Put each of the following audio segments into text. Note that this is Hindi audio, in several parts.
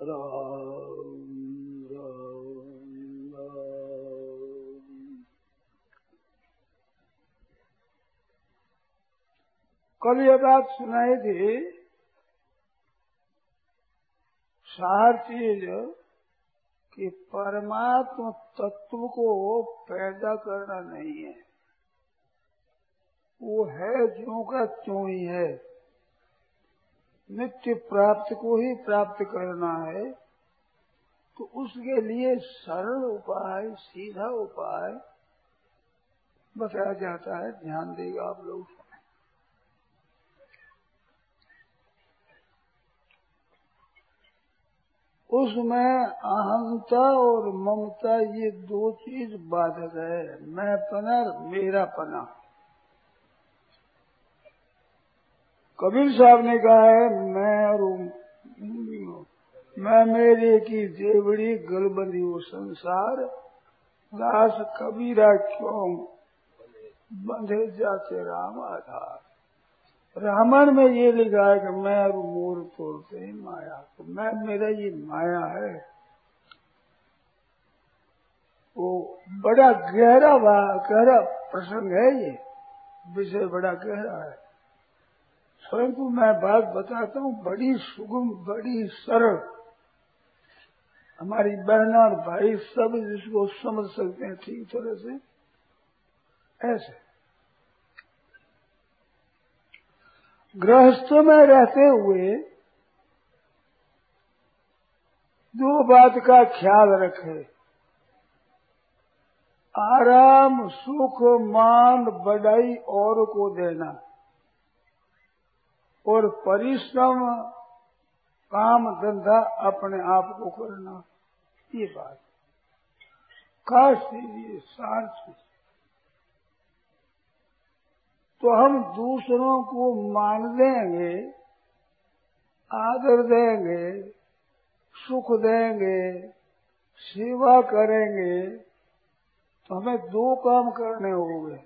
कल ये बात सुनाई थी सार चीज़ कि परमात्मा तत्व को पैदा करना नहीं है। वो है जो का त्यों ही है। नित्य प्राप्त को ही प्राप्त करना है तो उसके लिए सरल उपाय, सीधा उपाय बताया जाता है। ध्यान देगा आप लोग। उसमें अहंता और ममता ये दो चीज़ बाधक है। मैं पना मेरा पना। कबीर साहब ने कहा है, मैं और मैं, मेरे की देवड़ी गलबंदी, वो संसार, दास कबीरा क्यों बंधे जाते राम आधार? रामायण में ये लिखा है कि मैं और मोर तोड़ते ही माया तो मैं, मेरा ये माया है, वो बड़ा गहरा गहरा प्रसंग है ये, विषय बड़ा गहरा है। परंतु मैं बात बताता हूँ, बड़ी सुगम, बड़ी सरल। हमारी बहन और भाई सब जिसको समझ सकते हैं ठीक तरह से। ऐसे। गृहस्थ में रहते हुए दो बात का ख्याल रखे। आराम, सुख, मान, बड़ाई और को देना। और परिश्रम, काम, धंधा अपने आप को करना, ये बात खास ये सार चीज़ तो हम दूसरों को मान देंगे, आदर देंगे, सुख देंगे, सेवा करेंगे तो हमें दो काम करने होंगे।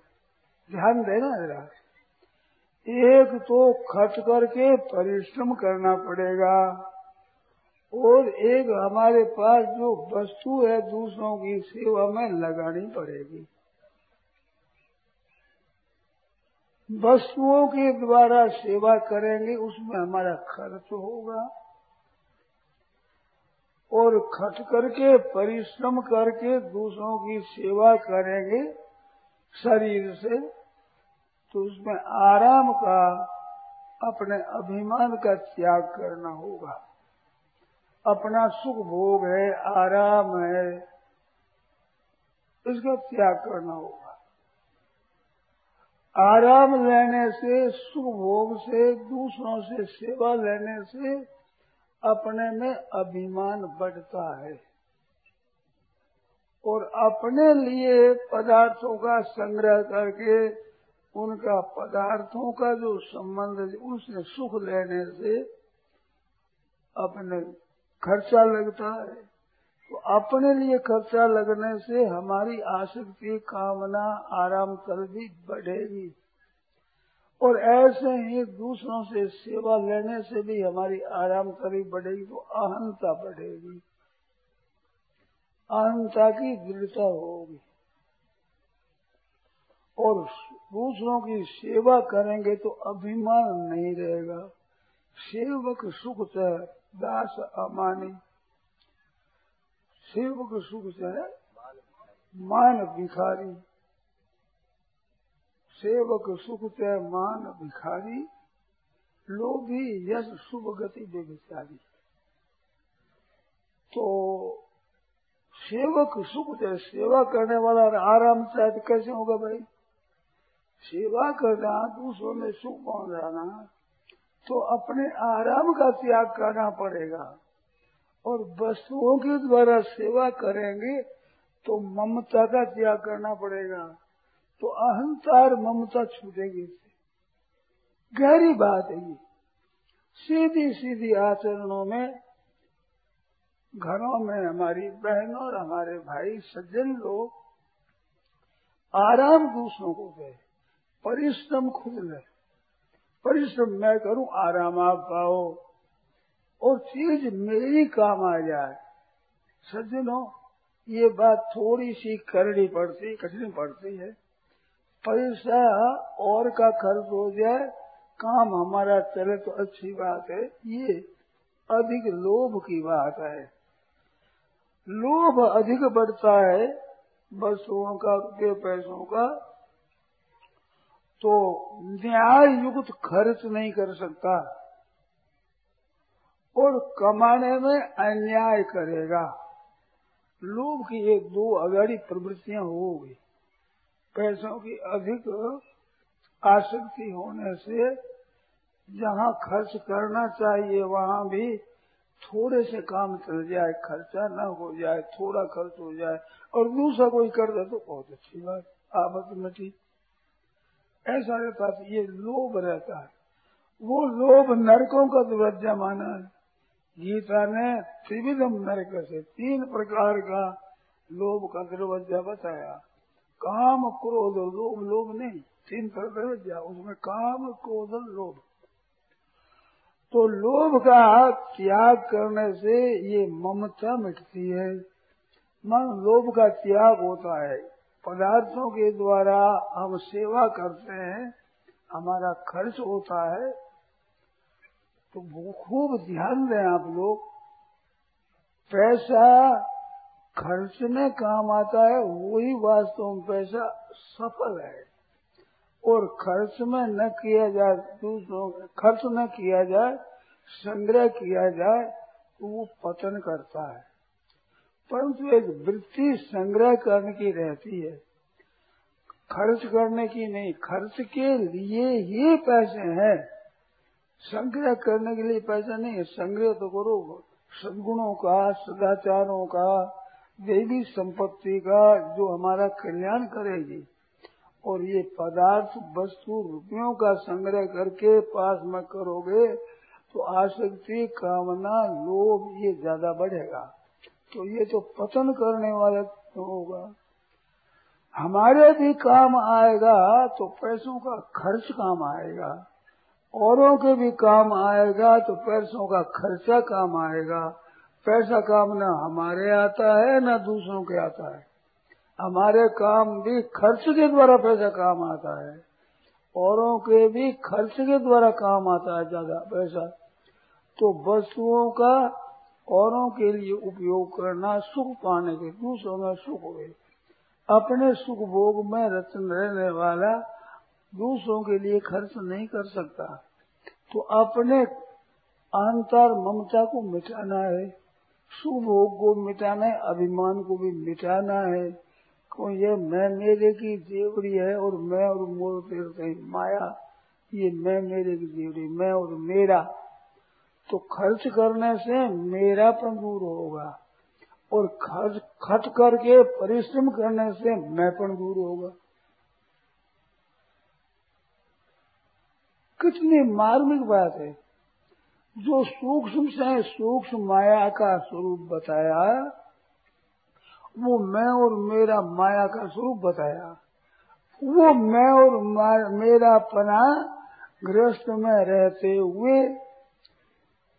ध्यान देना जरा। एक तो खर्च करके परिश्रम करना पड़ेगा और एक हमारे पास जो वस्तु है दूसरों की सेवा में लगानी पड़ेगी। वस्तुओं के द्वारा सेवा करेंगे, उसमें हमारा खर्च होगा। और खर्च करके, परिश्रम करके दूसरों की सेवा करेंगे, शरीर से तो उसमें आराम का अपने अभिमान का त्याग करना होगा। अपना सुख भोग है, आराम है, इसका त्याग करना होगा। आराम लेने से, सुख भोग से, दूसरों से सेवा लेने से अपने में अभिमान बढ़ता है। और अपने लिए पदार्थों का संग्रह करके उनका पदार्थों का जो संबंध उसने सुख लेने से अपने खर्चा लगता है। तो अपने लिए खर्चा लगने से हमारी आसक्ति, कामना, आराम कर भी बढ़ेगी। और ऐसे ही दूसरों से सेवा लेने से भी हमारी आराम करी बढ़ेगी तो अहंता बढ़ेगी। अहंता की दृढ़ता होगी। और दूसरों की सेवा करेंगे तो अभिमान नहीं रहेगा। सेवक सुख से दास अमानी। सेवक सुख से मान भिखारी। सेवक सुख से मान भिखारी। लोभी यश शुभ गति बेविचारी तो सेवक सुख से सेवा करने वाला आराम चाहे कैसे होगा भाई? सेवा करना, दूसरों में सुख पहुंचाना तो अपने आराम का त्याग करना पड़ेगा। और वस्तुओं के द्वारा सेवा करेंगे तो ममता का त्याग करना पड़ेगा। तो अहंकार, ममता छूटेगी गहरी बात है ये। सीधी सीधी आचरणों में, घरों में हमारी बहनों और हमारे भाई, सज्जन लोग आराम दूसरों को दे। परिश्रम खुद ले। परिश्रम मैं करूँ, आराम आप पाओ। और चीज़ मेरी काम आ जाए। सज्जनों, ये बात थोड़ी सी करनी पड़ती, कठिन पड़ती है। पैसा और का खर्च हो जाए, काम हमारा चले तो अच्छी बात है। ये अधिक लोभ की बात है। लोभ अधिक बढ़ता है वस्तुओं का, के पैसों का। तो न्याय युक्त खर्च नहीं कर सकता। और कमाने में अन्याय करेगा। लोभ की एक दो अगाड़ी प्रवृत्तियाँ होगी पैसों की अधिक आसक्ति होने से जहाँ खर्च करना चाहिए, वहाँ भी थोड़े से काम चल जाए, खर्चा न हो जाए, थोड़ा खर्च हो जाए, और दूसरा कोई कर दे तो बहुत अच्छी बात आपत मटी। ऐसा रहता है ये लोभ रहता है। वो लोभ नरकों का दरवाज़ा माना है। गीता ने त्रिविधम नरक से तीन प्रकार का लोभ का दरवाज़ा बताया। काम, क्रोध, लोभ लोभ नहीं, तीन दरवाज़ा, उसमें काम, क्रोध, लोभ। तो लोभ का त्याग करने से ये ममता मिटती है। मन लोभ का त्याग होता है। पदार्थों के द्वारा हम सेवा करते हैं, हमारा खर्च होता है तो खूब ध्यान दें आप लोग। पैसा खर्च में काम आता है, वही वास्तव में पैसा सफल है। और खर्च में न किया जाए, दूसरों खर्च न किया जाए, संग्रह किया जाए तो वो पतन करता है। परंतु एक वृत्ति संग्रह करने की रहती है। खर्च करने की नहीं, खर्च के लिए ही पैसे हैं। संग्रह करने के लिए पैसा नहीं है। संग्रह तो करो, सदगुणों का, सदाचारों का, देवी संपत्ति का जो हमारा कल्याण करेगी। और ये पदार्थ, वस्तु, रुपयों का संग्रह करके पास में करोगे तो आसक्ति, कामना, लोभ ये ज़्यादा बढ़ेगा। तो ये तो पतन करने वाला तो होगा। हमारे भी काम आएगा तो पैसों का खर्च काम आएगा। औरों के भी काम आएगा तो पैसों का खर्चा काम आएगा। पैसा काम न हमारे आता है, न दूसरों के आता है। हमारे काम भी खर्च के द्वारा पैसा काम आता है। औरों के भी खर्च के द्वारा काम आता है ज़्यादा पैसा। तो वस्तुओं का औरों के लिए उपयोग करना सुख पाने के दूसरों में सुख हुए। अपने सुख भोग में रचन रहने वाला दूसरों के लिए खर्च नहीं कर सकता। तो अपने अहंकार ममता को मिटाना है, सुख भोग को मिटाना है, अभिमान को भी मिटाना है। को ये मैं मेरे की जेवड़ी है और मैं और मोर तेरे माया, ये मैं मेरे की जेवड़ी मैं और मेरा तो खर्च करने से मेरापन दूर होगा और खर्च खट करके परिश्रम करने से मैंपन दूर होगा। कितनी मार्मिक बात है। जो सूक्ष्म से सूक्ष्म माया का स्वरूप बताया, वो मैं और मेरा माया का स्वरूप बताया। वो मैं और मेरा पना गृहस्थ में रहते हुए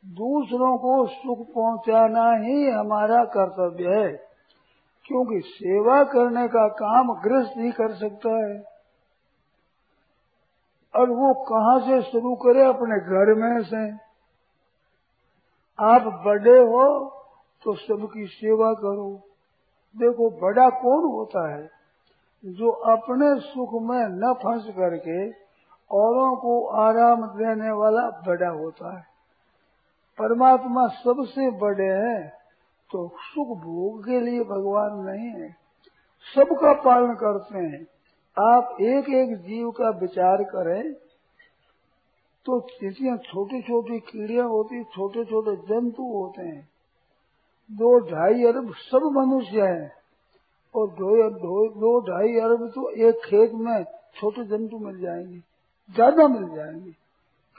दूसरों को सुख पहुंचाना ही हमारा कर्तव्य है, क्योंकि सेवा करने का काम गृहस्थ ही कर सकता है। और वो कहा से शुरू करे? अपने घर में से। आप बड़े हो तो सबकी सेवा करो। देखो, बड़ा कौन होता है जो अपने सुख में न फंस करके औरों को आराम देने वाला बड़ा होता है? परमात्मा सबसे बड़े हैं तो सुख भोग के लिए भगवान नहीं है। सबका पालन करते हैं। आप एक एक जीव का विचार करें तो जितनी छोटी छोटी कीड़ियाँ होती छोटे छोटे जंतु होते हैं। दो ढाई अरब सब मनुष्य हैं और दो, दो ढाई अरब तो एक खेत में छोटे जंतु मिल जाएँगे ज़्यादा मिल जाएँगे।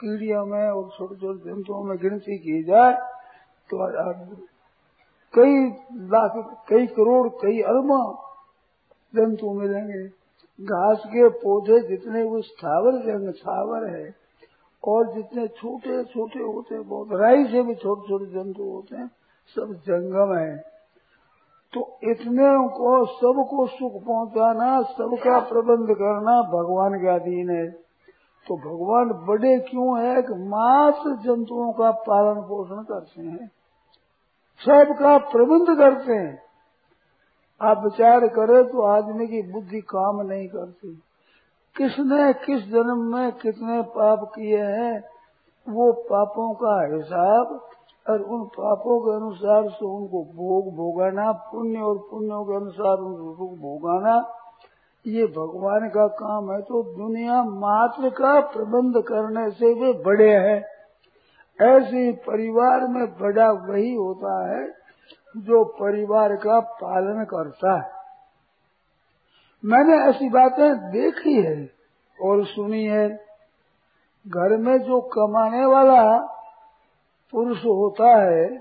कीड़ियों में और छोटे छोटे जंतुओं में गिनती की जाए तो कई लाख, कई करोड़, कई अरबा जंतु मिलेंगे घास के पौधे जितने वो स्थावर जंग स्थावर है, और जितने छोटे छोटे होते हैं, बहुत राई से भी छोटे छोटे जंतु होते हैं, सब जंगम है। तो इतने को, सबको सुख पहुंचाना, सबका प्रबंध करना भगवान के अधीन है। तो भगवान बड़े क्यों है कि मात्र जंतुओं का पालन पोषण करते हैं? सबका प्रबंध करते हैं। आप विचार करें तो आदमी की बुद्धि काम नहीं करती। किसने किस जन्म में कितने पाप किए हैं, वो पापों का हिसाब और उन पापों के अनुसार से उनको भोग भोगाना, पुण्य और पुण्यों के अनुसार उनको भोगाना ये भगवान का काम है तो दुनिया मात्र का प्रबंध करने से वे बड़े हैं। ऐसे परिवार में बड़ा वही होता है, जो परिवार का पालन करता है। मैंने ऐसी बातें देखी है और सुनी है। घर में जो कमाने वाला पुरुष होता है,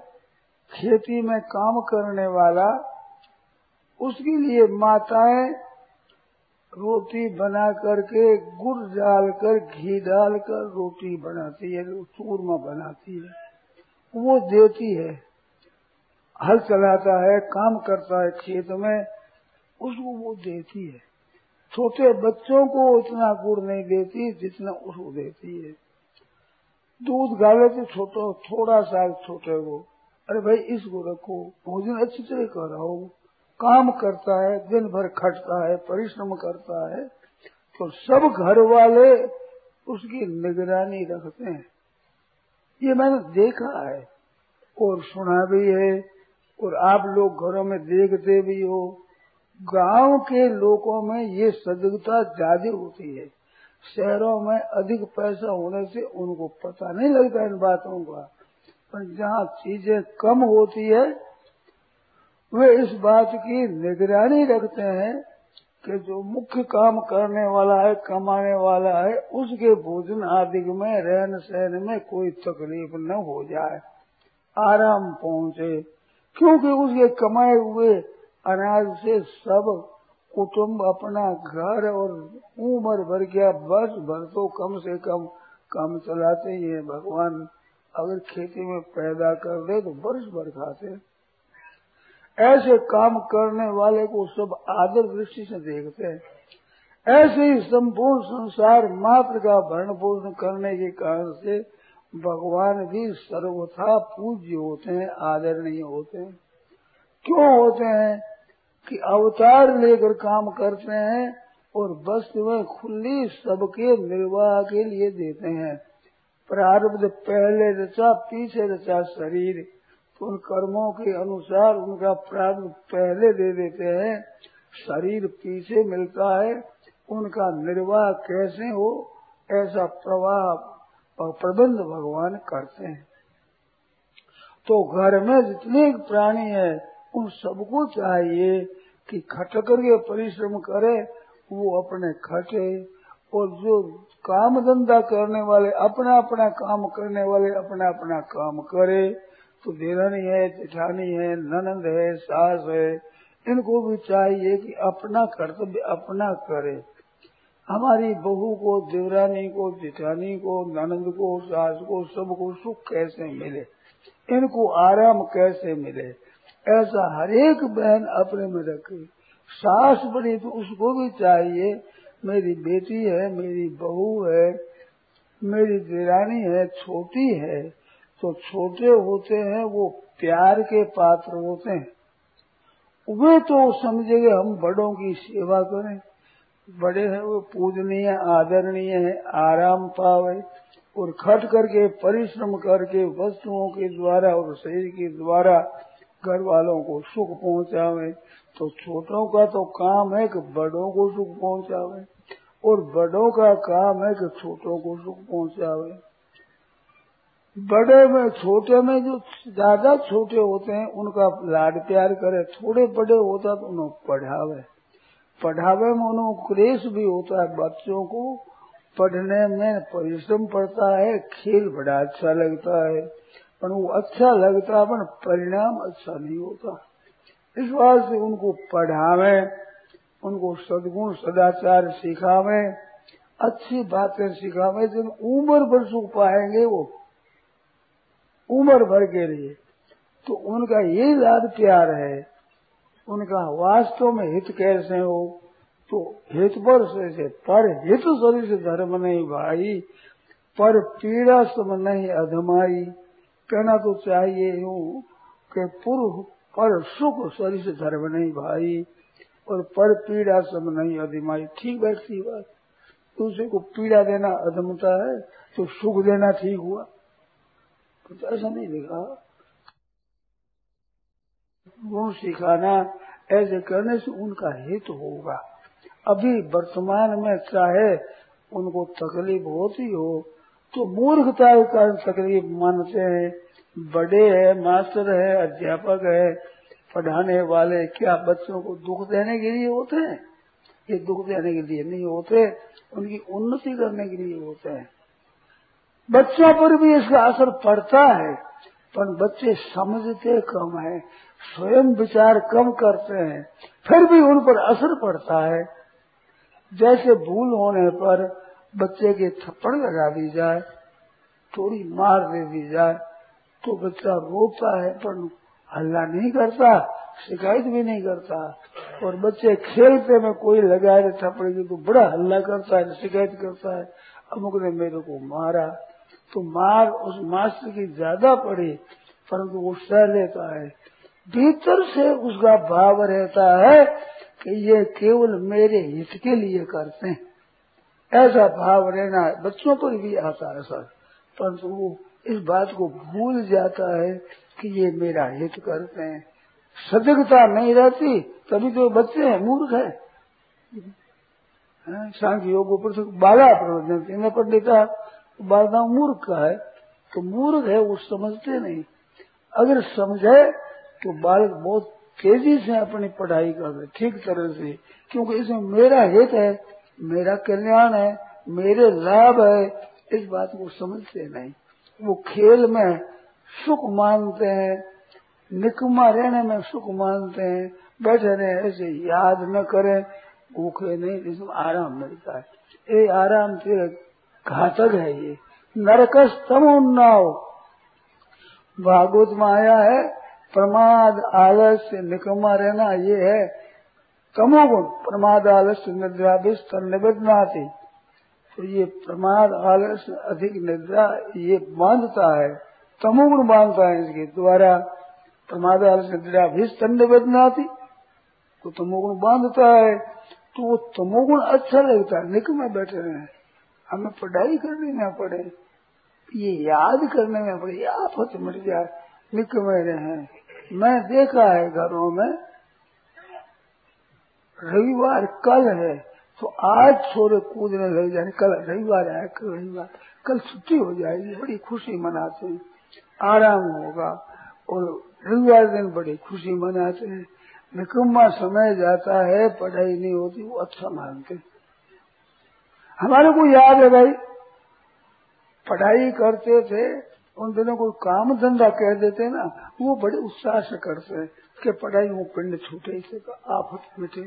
खेती में काम करने वाला, उसके लिए माताएँ रोटी बना करके गुड़ डालकर, घी डालकर रोटी बनाती है, चूरमा बनाती है। वो देती है, हल चलाता है, काम करता है खेत में, उसको वो देती है। छोटे बच्चों को इतना गुड़ नहीं देती जितना उसको देती है। दूध गाले तो छोटो, थोड़ा सा छोटे को अरे भाई इसको रखो, भोजन अच्छी तरह कराओ काम करता है, दिन भर खटता है, परिश्रम करता है तो सब घर वाले उसकी निगरानी रखते हैं। ये मैंने देखा है और सुना भी है और आप लोग घरों में देखते भी हो। गाँव के लोगों में ये सजगता ज़्यादा होती है। शहरों में अधिक पैसा होने से उनको पता नहीं लगता इन बातों का। पर जहाँ चीज़ें कम होती है वे इस बात की निगरानी रखते हैं कि जो मुख्य काम करने वाला है, कमाने वाला है, उसके भोजन आदि में, रहन सहन में कोई तकलीफ़ न हो जाए। आराम पहुँचे, क्योंकि उसके कमाए हुए अनाज से सब कुटुंब अपना घर और उम्र भर गया। बस भर तो कम से कम काम चलाते ही है। भगवान अगर खेती में पैदा कर दे तो वर्ष भर खाते ऐसे काम करने वाले को सब आदर दृष्टि से देखते हैं। ऐसे ही संपूर्ण संसार मात्र का भरण पोषण करने के कारण से भगवान भी सर्वथा पूज्य होते हैं, आदरणीय होते हैं। क्यों होते हैं कि अवतार लेकर काम करते हैं और वस्तु में खुली सबके निर्वाह के लिए देते हैं। प्रारब्ध पहले रचा, पीछे रचा शरीर। उन कर्मों के अनुसार उनका प्रारब्ध पहले दे देते हैं। शरीर पीछे मिलता है। उनका निर्वाह कैसे हो, ऐसा प्रवाह और प्रबंध भगवान करते हैं। तो घर में जितने प्राणी है, उन सबको चाहिए कि खट करके परिश्रम करे, वो अपने खटे और जो काम धंधा करने वाले अपना अपना काम करने वाले अपना अपना काम करे। तो देरानी है जेठानी है, ननंद है, सास है, इनको भी चाहिए कि अपना कर्तव्य अपना करे। हमारी बहू को, देवरानी को, जेठानी को, ननंद को, सास को, सबको सुख कैसे मिले? इनको आराम कैसे मिले? ऐसा हरेक बहन अपने में रखे। सास बनी तो उसको भी चाहिए, मेरी बेटी है, मेरी बहू है, मेरी देरानी है, छोटी है तो छोटे होते हैं, वो प्यार के पात्र होते हैं। वे तो समझेंगे हम बड़ों की सेवा करें। बड़े हैं, वो पूजनीय, आदरणीय है, आराम पावे और खट करके, परिश्रम करके वस्तुओं के द्वारा और शरीर के द्वारा घर वालों को सुख पहुंचावे। तो छोटों का तो काम है कि बड़ों को सुख पहुंचावे और बड़ों का काम है कि छोटों को सुख पहुंचावे। बड़े में, छोटे में जो ज़्यादा छोटे होते हैं, उनका लाड प्यार करे। थोड़े बड़े होता तो उन्हें पढ़ावे। पढ़ावे में उन्हें क्रेश भी होता है बच्चों को। पढ़ने में परिश्रम पड़ता है, खेल बड़ा अच्छा लगता है। पर वो अच्छा लगता है, पर परिणाम अच्छा नहीं होता। इस बात से उनको पढ़ावे, उनको सदगुण, सदाचार सिखावे, अच्छी बातें सिखावे। जब उम्र सुख पाएँगे, वो उम्र भर के लिए। तो उनका ये लाद प्यार है। उनका वास्तव में हित कैसे हो? तो हित पर से पर हित शरीर से धर्म नहीं भाई, पर पीड़ा सम नहीं अधमाई। कहना तो चाहिए यूँ कि पूर्व पर सुख शरीर से धर्म नहीं भाई और पर पीड़ा सम नहीं अधिमाई। ठीक बैठती बात। दूसरे को पीड़ा देना अधमता है तो सुख देना ठीक हुआ। तो ऐसा नहीं लिखा। गुण सिखाना ऐसे करने से उनका हित होगा। अभी वर्तमान में चाहे उनको तकलीफ़ होती हो तो मूर्खता के कारण तकलीफ़ मानते हैं। बड़े है, मास्टर है, अध्यापक है, पढ़ाने वाले क्या बच्चों को दुख देने के लिए होते हैं? ये दुख देने के लिए नहीं होते, उनकी उन्नति करने के लिए होते हैं। बच्चों पर भी इसका असर पड़ता है, पर बच्चे समझते कम है, स्वयं विचार कम करते हैं, फिर भी उन पर असर पड़ता है। जैसे भूल होने पर बच्चे के थप्पड़ लगा दी जाए थोड़ी मार दे दी जाए तो बच्चा रोता है, पर हल्ला नहीं करता, शिकायत भी नहीं करता। और बच्चे खेलते में कोई लगाए थप्पड़ की तो बड़ा हल्ला करता है, शिकायत करता है, अमुक ने मेरे को मारा। तो मार उस मास्टर की ज़्यादा पड़ी, परंतु वो सह लेता है। भीतर से उसका भाव रहता है कि ये केवल मेरे हित के लिए करते हैं। ऐसा भाव रहना है बच्चों पर भी आता है सर। परंतु वो इस बात को भूल जाता है कि ये मेरा हित करते हैं। सजगता नहीं रहती, तभी तो बच्चे हैं, मूर्ख है। सांख्य योग पर बाला प्रवचन पंडिता बालदा मूर्ख का है तो मूर्ख है, वो समझते नहीं। अगर समझे तो बालक बहुत तेज़ी से अपनी पढ़ाई कर रहे ठीक तरह से। क्योंकि इसमें मेरा हित है, मेरा कल्याण है, मेरे लाभ है, इस बात को समझते नहीं। वो खेल में सुख मानते हैं निकमा रहने में सुख मानते हैं, बैठे रहे, ऐसे याद न करें, भूखे नहीं, इसमें आराम मिलता है। ये आराम तेरा घातक है ये। नरकस तमोन्नाव भागवत में आया है, प्रमाद आलस्य निकम्मा रहना ये है, तमोगुण, प्रमाद आलस्य निद्रा भी निबदनाती तो ये प्रमाद आलस्य अधिक निद्रा ये बांधता है, तमोगुण बांधता है इसके द्वारा प्रमाद आलस्य निद्रा भी निबदनाती तो तमोगुण बांधता है तो वो तमोगुण अच्छा लगता है निक में बैठे रहे हमें पढ़ाई करनी ना पड़े। ये याद करने में बड़ी आफत मिट जाए। निक में रहे मैं देखा है घरों में, रविवार कल है तो आज छोरे कूदने लग जाए। कल रविवार है, कल रविवार। कल छुट्टी हो जाएगी, बड़ी खुशी मनाते हैं। आराम होगा। और रविवार दिन बड़ी खुशी मनाते हैं। निकम्मा समय जाता है, पढ़ाई नहीं होती, वो अच्छा मानते हमारे को याद है भाई, पढ़ाई करते थे, उन दिनों को काम धंधा कह देते ना, वो बड़े उत्साह से करते हैं कि पढ़ाई वो पिंड छूटे, इसे आप मिटे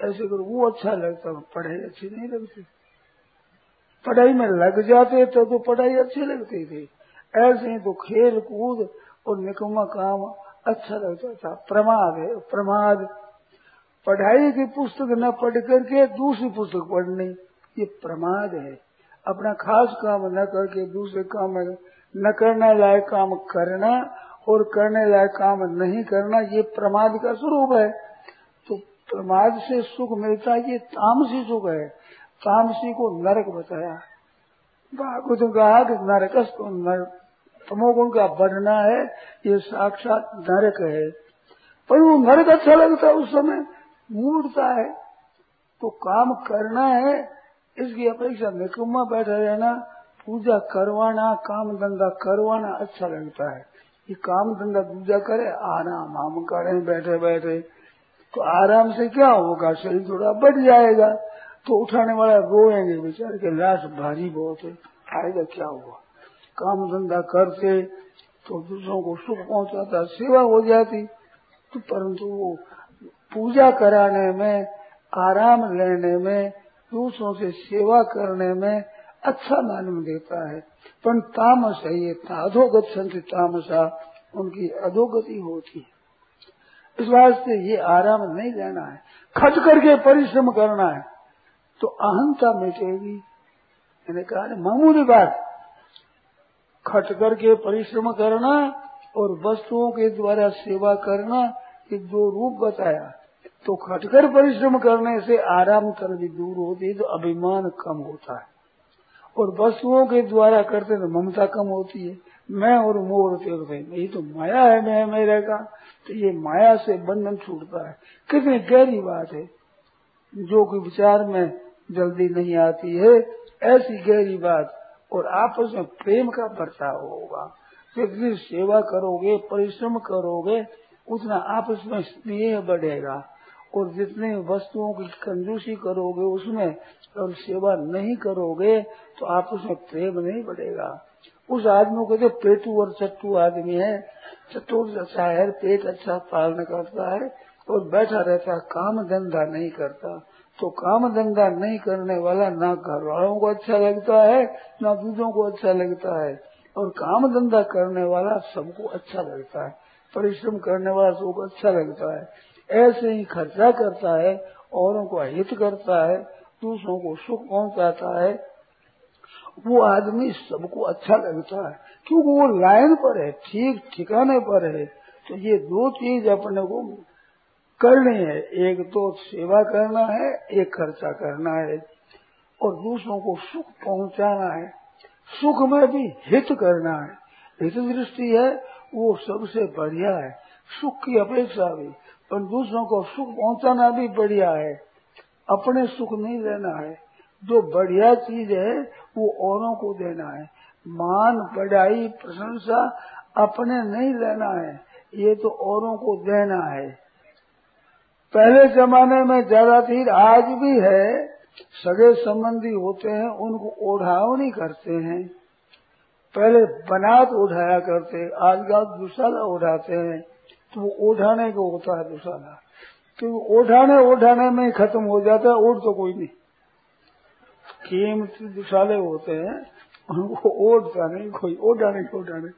ऐसे करो, वो अच्छा लगता पढ़ाई अच्छी नहीं लगती। पढ़ाई में लग जाते तो तो पढ़ाई अच्छी लगती थी। ऐसे ही तो खेल कूद और निकम्मा काम अच्छा लगता था। प्रमाद है, प्रमाद। पढ़ाई की पुस्तक न पढ़ करके दूसरी पुस्तक पढ़नी। ये प्रमाद है। अपना खास काम न करके दूसरे काम न करने लायक काम करना और करने लायक काम नहीं करना, ये प्रमाद का स्वरूप है। तो प्रमाद से सुख मिलता है ये तामसी सुख है। तामसी को नरक बताया। भागवत कहा कि नरक तमोगुण का बढ़ना है, ये साक्षात नरक है। पर वो नरक अच्छा लगता है उस समय, मूर्ता है। तो काम करना है इसकी अपेक्षा निकम्मा बैठा रहना पूजा करवाना काम धंधा करवाना अच्छा लगता है। ये काम धंधा पूजा करे, आराम, हम करें, बैठे बैठे। तो आराम से क्या होगा? शरीर थोड़ा बढ़ जाएगा। तो उठाने वाला रोएँगे बेचारे के लाश भारी बहुत है। आएगा क्या हुआ? काम धंधा करते तो दूसरों को सुख पहुंचाता, सेवा हो जाती। तो परंतु वो पूजा कराने में, आराम लेने में दूसरों से सेवा करने में अच्छा मालूम देता है। पर तामस है ये अधोगत संत तामसा, उनकी अधोगति होती है। इस वास्ते ये आराम नहीं लेना है। खट करके परिश्रम करना है तो अहंता मिटेगी। मैंने कहा मामूली बात। खट करके परिश्रम करना और वस्तुओं के द्वारा सेवा करना, ये दो रूप बताया। तो खटकर परिश्रम करने से आराम भी दूर होती है तो अभिमान कम होता है। और वस्तुओं के द्वारा करते तो ममता कम होती है। मैं और मोर होते ये तो माया है, मैं मेरे का तो ये माया से बंधन छूटता है। कितनी गहरी बात है, जो कि विचार में जल्दी नहीं आती है। ऐसी गहरी बात, और आपस में प्रेम का बर्ताव होगा। जितनी सेवा करोगे, परिश्रम करोगे, उतना आपस में स्नेह बढ़ेगा। और जितने वस्तुओं की कंजूसी करोगे, उसमें और सेवा नहीं करोगे तो आपस में प्रेम नहीं बढ़ेगा। उस आदमी को जो पेटू और चट्टू आदमी है, चट्टू अच्छा है, पेट अच्छा पालन करता है और बैठा रहता है काम धंधा नहीं करता तो काम धंधा नहीं करने वाला ना घर वालों को अच्छा लगता है, ना दूसरों को अच्छा लगता है। और काम धंधा करने वाला सबको अच्छा लगता है, परिश्रम करने वाला सबको अच्छा लगता है। ऐसे ही खर्चा करता है, औरों को हित करता है, दूसरों को सुख पहुंचाता है। वो आदमी सबको अच्छा लगता है, क्योंकि वो लाइन पर है, ठीक ठिकाने पर है। तो ये दो चीज़ अपने को करनी है। एक तो सेवा करना है, एक खर्चा करना है, और दूसरों को सुख पहुंचाना है। सुख में भी हित करना है। हित दृष्टि है, वो सबसे बढ़िया है। सुख की अपेक्षा भी। पर दूसरों को सुख पहुंचाना भी बढ़िया है, अपने सुख नहीं लेना है। जो बढ़िया चीज़ है, वो औरों को देना है। मान बढ़ाई प्रशंसा अपने नहीं लेना है, ये तो औरों को देना है। पहले जमाने में ज़्यादा थी आज भी है, सगे संबंधी होते हैं, उनको ओढ़ावनी करते हैं। पहले बनात उठाया करते आज आजकल दूसरा ओढ़ाते हैं। तो वो ओढ़ाने को होता है दुशाला तो ओढ़ाने ओढ़ाने में ही खत्म हो जाता है, ओढ़ तो कोई नहीं। कीमती दुशाले होते हैं, उनको ओढ़ता नहीं, कोई ओढ़ाने को ओढ़ाने।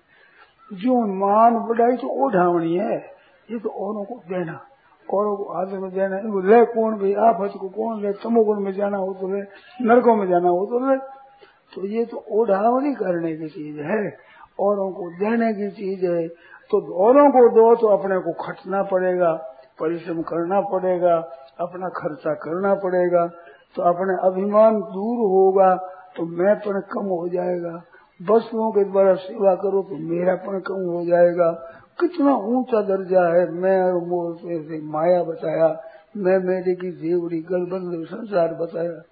जो मान बढ़ाई तो ओढ़ावनी है, ये तो औरों को देना। औरों को हाथ में देना। इनको ले कौन भी आप को कौन ले? तमोगुण में जाना हो तो ले, नरकों में जाना हो तो ले। तो ये तो ओढ़ावनी करने की चीज़ है। औरों को देने की चीज़ है तो औरों को दो तो अपने को खटना पड़ेगा, परिश्रम करना पड़ेगा, अपना खर्चा करना पड़ेगा। तो अपने अभिमान दूर होगा तो मैं पर कम हो जाएगा। वस्तुओं के द्वारा सेवा करो तो मेरा पण कम हो जाएगा। कितना ऊँचा दर्जा है, मैं और मोर से माया बताया मैं मेरे की जेवड़ी गलबंद संसार बताया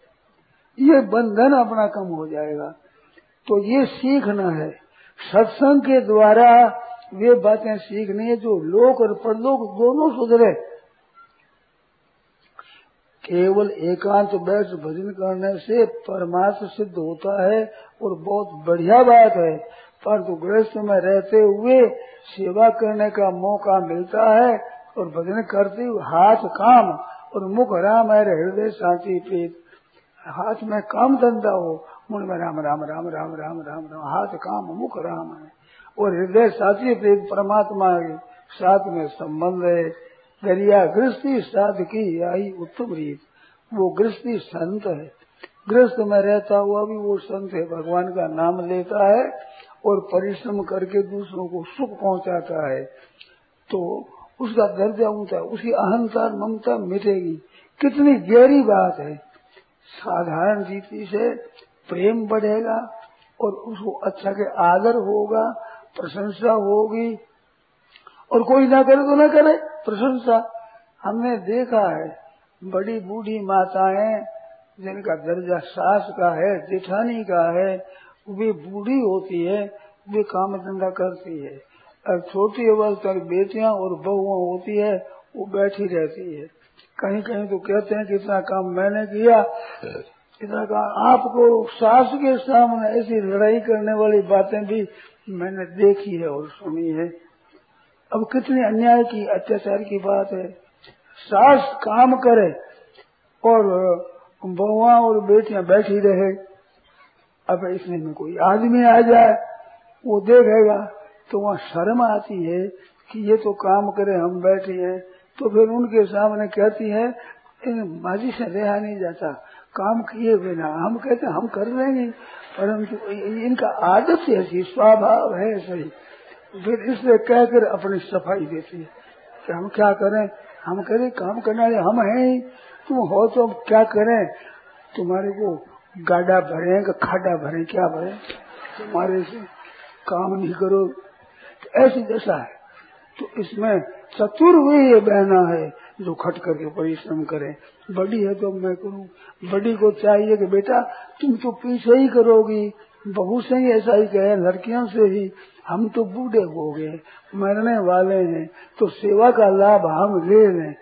ये बंधन अपना कम हो जाएगा। तो ये सीखना है। सत्संग के द्वारा वे बातें सीखनी है, जो लोक और परलोक दोनों सुधरे। केवल एकांत बैठ भजन करने से परमार्थ सिद्ध होता है और बहुत बढ़िया बात है। परंतु गृहस्थ में रहते हुए सेवा करने का मौका मिलता है और भजन करते हुए हाथ काम और मुख राम है हृदय शांति प्रीत। हाथ में काम धंधा हो मुन में राम राम राम राम राम राम राम, हाथ काम, मुख राम है। और हृदय साथी प्रेम परमात्मा के साथ में संबंध है। दरिया गृहस्थी साध की आई उत्तम रीत। वो गृहस्थी संत है। गृहस्थ में रहता हुआ भी वो संत है। भगवान का नाम लेता है और परिश्रम करके दूसरों को सुख पहुंचाता है। तो उसका दर्जा ऊँचा उसकी अहंकार ममता मिटेगी। कितनी गहरी बात है। साधारण रीति से प्रेम बढ़ेगा और उसको अच्छा के आदर होगा, प्रशंसा होगी। और कोई ना करे तो ना करे, प्रशंसा। हमने देखा है, बड़ी बूढ़ी माताएँ, जिनका दर्जा सास का है, जेठानी का है, वे बूढ़ी होती है, वे काम धंधा करती है। और छोटी अवस्था बेटियाँ और बहुआ होती है, वो बैठी रहती है। कहीं कहीं तो कहते हैं कि इतना काम मैंने किया। इतना काम आपको सास के सामने ऐसी लड़ाई करने वाली बातें भी मैंने देखी है और सुनी है। अब कितने अन्याय की, अत्याचार की बात है। सास काम करे और बहुआ और बेटियाँ बैठी रहे। अब इसमें में कोई आदमी आ जाए, वो देखेगा तो वहाँ शर्म आती है कि ये तो काम करे, हम बैठे हैं। तो फिर उनके सामने कहती है माजी से रहा नहीं जाता। काम किए बिना हम कहते हम कर लेंगे परंतु इनका आदत ऐसी, स्वभाव है सही। फिर इसलिए कहकर अपनी सफ़ाई देती है कि हम क्या करें? हम करें, काम करना वाले हम हैं तुम हो तो हम क्या करें? तुम्हारे को गाडा भरे खाडा भरे, क्या भरे? तुम्हारे से काम नहीं करो। तो ऐसी दशा है। तो इसमें चतुर्वीय बहना है। जो खट करके परिश्रम करे। बड़ी है तो मैं करूँ। बड़ी को चाहिए कि बेटा, तुम तो पीछे ही करोगी। बहू से ही ऐसा ही कहे, लड़कियों से ही। हम तो बूढ़े हो गए, मरने वाले हैं। तो सेवा का लाभ हम ले लें।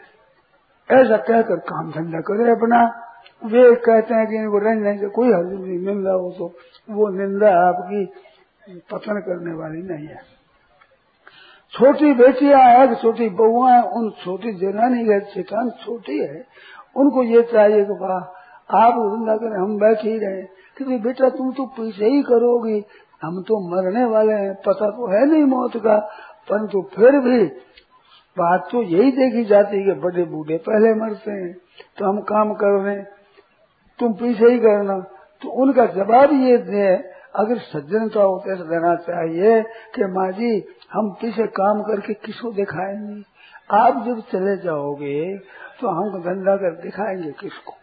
ऐसा कहकर काम धंधा करे अपना। वे कहते हैं कि इनको रंज नहीं कोई हर नहीं, निंदा हो तो। वो निंदा आपकी पतन करने वाली नहीं है। छोटी बेटियाँ है छोटी बहुआ है, उन छोटी जनानी है चिकान छोटी है। उनको ये चाहिए कि वाह, आप धंधा करें, हम बैठे ही रहे। क्योंकि बेटा, तुम तो पीछे ही करोगी। हम तो मरने वाले हैं, पता तो है नहीं मौत का। परंतु फिर भी बात तो यही देखी जाती है कि बड़े बूढ़े पहले मरते हैं तो हम काम कर रहे तुम पीछे ही करना। तो उनका जवाब ये दे अगर सज्जन का तो देना चाहिए कि माँ जी, हम किसे काम करके किसको दिखाएँगे? आप जब चले जाओगे तो हम धंधा कर दिखाएँगे किसको?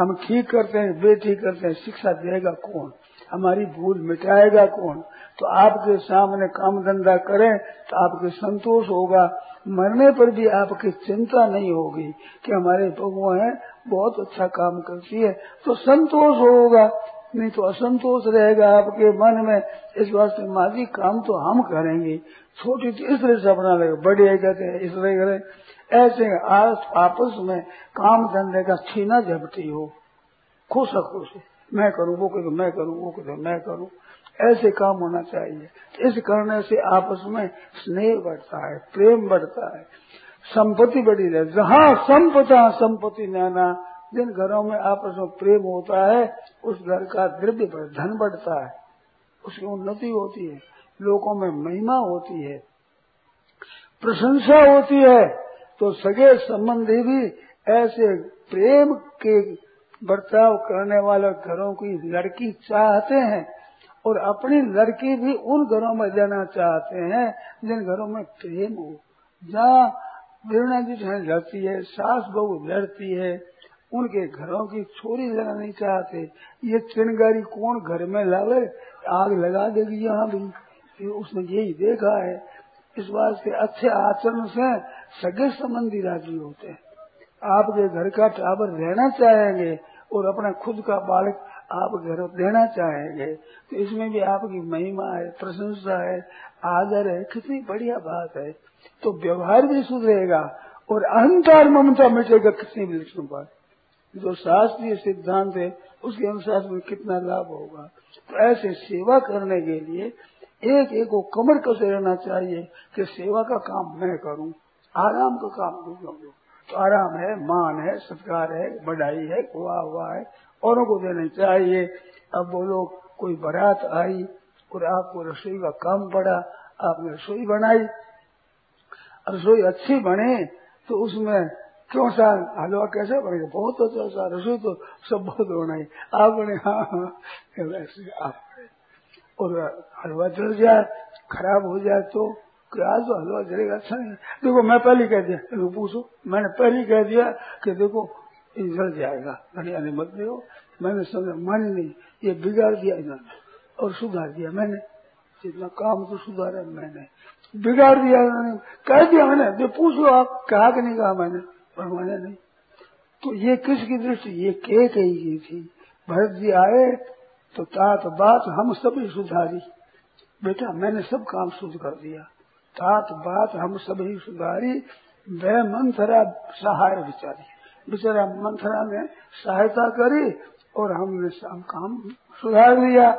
हम ठीक करते हैं बेठीक करते हैं, शिक्षा देगा कौन? हमारी भूल मिटाएगा कौन? तो आपके सामने काम धंधा करें तो आपके संतोष होगा। मरने पर भी आपकी चिंता नहीं होगी कि हमारे है, बहुत अच्छा काम करती है तो संतोष होगा। नहीं तो असंतोष रहेगा आपके मन में। इस वास्ते माजी, काम तो हम करेंगे। छोटी तो इस तरह से अपना लगे। बड़े कहते हैं, इस तरह करें। ऐसे आपस में काम धंधे का छीना झपटी हो। खुश खुश मैं करूँ, वो कहते मैं करूँ, वो कहते मैं करूँ। ऐसे काम होना चाहिए। इस करने से आपस में स्नेह बढ़ता है, प्रेम बढ़ता है। संपत्ति बढ़ी रहे। जहाँ संपदा, संपत्ति नाना जिन घरों में आपस में प्रेम होता है, उस घर का द्रव्य बढ़ धन बढ़ता है। उसकी उन्नति होती है, लोगों में महिमा होती है, प्रशंसा होती है तो सगे संबंधी भी ऐसे प्रेम के बर्ताव करने वाले घरों की लड़की चाहते हैं और अपनी लड़की भी उन घरों में देना चाहते हैं जिन घरों में प्रेम हो। जहाँ बिरना जी लड़ती है, सास बहू लड़ती है उनके घरों की छोरी लेना नहीं चाहते। ये चिनगारी कौन घर में लावे? आग लगा देगी यहाँ भी। उसने यही देखा है। इस बात से अच्छे आचरण से सगे संबंधी राज़ी होते हैं। आपके घर का टावर रहना चाहेंगे और अपना खुद का बालक आप घर देना चाहेंगे तो इसमें भी आपकी महिमा है, प्रशंसा है, आदर है। कितनी बढ़िया बात है। तो व्यवहार भी सुधरेगा और अहंकार ममता मिटेगा कितनी लक्ष्मण बात जो शास्त्रीय सिद्धांत है, उसके अनुसार में कितना लाभ होगा। तो ऐसे सेवा करने के लिए एक एक को कमर कसे रहना चाहिए कि सेवा का काम मैं करूँ, आराम का काम दूसरों तो आराम है, मान है, सत्कार है बढ़ाई है, हुआ हुआ है, औरों को देना चाहिए। अब वो लोग, कोई बारात आई और आपको रसोई का काम पड़ा, आपने रसोई बनाई, रसोई अच्छी बने तो उसमें क्यों सा हलवा कैसे बनेगा? बहुत अच्छा सा रसोई तो सब बहुत बनाई। आपने हाँ हाँ वैसे आप और हलवा जल जाए, खराब हो जाए तो आज तो हलवा जलेगा? अच्छा नहीं। देखो, मैं पहले कह दिया, देखो, पूछो। मैंने पहले कह दिया कि देखो, ये जल जाएगा। मैंने मत दो मैंने समझा, मानी नहीं, ये बिगाड़ दिया इन्होंने और सुधार दिया मैंने। जितना काम तो सुधारा मैंने। बिगाड़ दिया इन्होंने। कह दिया मैंने पूछ लो आप, कहा कि नहीं कहा मैंने? परमाने नहीं। तो ये किसकी दृष्टि? ये के कही गई थी। भरत जी आए तो तात बात हम सभी सुधारी। बेटा, मैंने सब काम शुद्ध कर दिया। तात बात हम सभी सुधारी। वह मंथरा सहाय बिचारी। बेचारा मंथरा ने सहायता करी और हमने सब काम सुधार दिया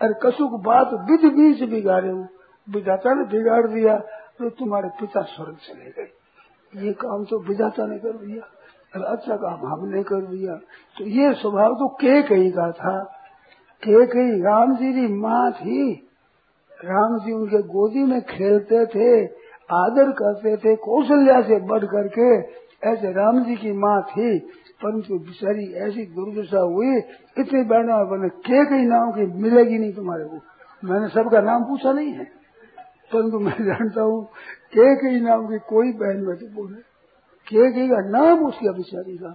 अरे कसुक बात विध बीच बिगाड़े हूँ। विधाता ने बिगाड़ दिया तो तुम्हारे पिता स्वर्ग चले गए। ये काम तो विधाता ने कर दिया अरे अच्छा काम हमने कर दिया तो ये स्वभाव तो के कही का था। के कही? राम जी की माँ थी। राम जी उनके गोदी में खेलते थे, आदर करते थे, कौशल्या से बढ़ करके ऐसे राम जी की माँ थी। परंतु बिचारी ऐसी दुर्दशा हुई, इतने बहनों बने, के कई नाम की मिलेगी नहीं तुम्हारे को। मैंने सबका नाम पूछा नहीं है। परंतु मैं जानता हूँ, के कई नाम की कोई बहन में तो बोले के कई का नाम उसकी बिचारी का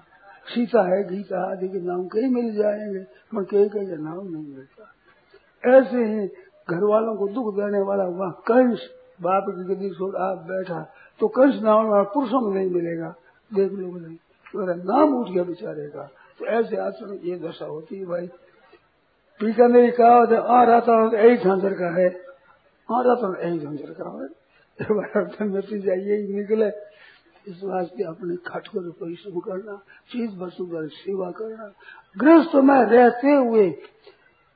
सीता है, गीता आदि के नाम कई मिल जाएँगे, पर के कई का नाम नहीं मिलता। ऐसे ही घर वालों को दुख देने वाला वहाँ कंस, बाप की गदी छोड़ आप बैठा तो कंस नाम वाला पुरुषों नहीं मिलेगा। देख लो नहीं तो मेरा नाम उठ गया बेचारे का। तो ऐसे आचरण ये दशा होती है भाई। पीका ने कहा आ रहा था यही झांझर का है। आ रहा था यही झांझर का है मिट्टी जाइए, निकले। इस वास्ते अपने कर परिश्रम करना, चीज़ वस्तु पर सेवा करना। गृहस्थ में रहते हुए,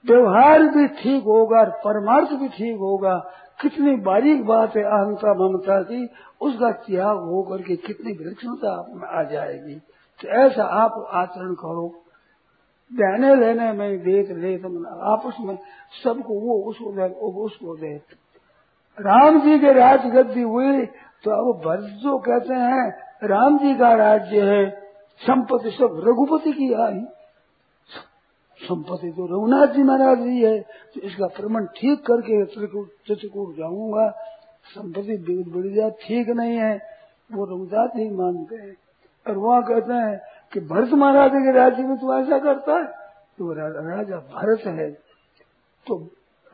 व्यवहार भी ठीक होगा परमार्थ भी ठीक होगा। कितनी बारीक बात है, अहंता ममता की, उसका त्याग होकर के कितनी विलक्षणता आप में आ जाएगी। तो ऐसा आप आचरण करो। देने लेने में देख ले तो आपस में सबको वो उसको दे उसको दे राम जी के राज गद्दी हुई तो अब भरत जो कहते हैं, राम जी का राज्य है। संपत्ति सब रघुपति की आई। संपत्ति तो रघुनाथ जी महाराज जी है तो इसका प्रमाण ठीक करके चित्रकूट जाऊँगा। संपत्ति बढ़ जाए ठीक नहीं है। वो रघुनाथ ही मानते हैं। और वहाँ कहते हैं कि भरत महाराज के राज्य में तू ऐसा करता है तो राजा भरत है। तो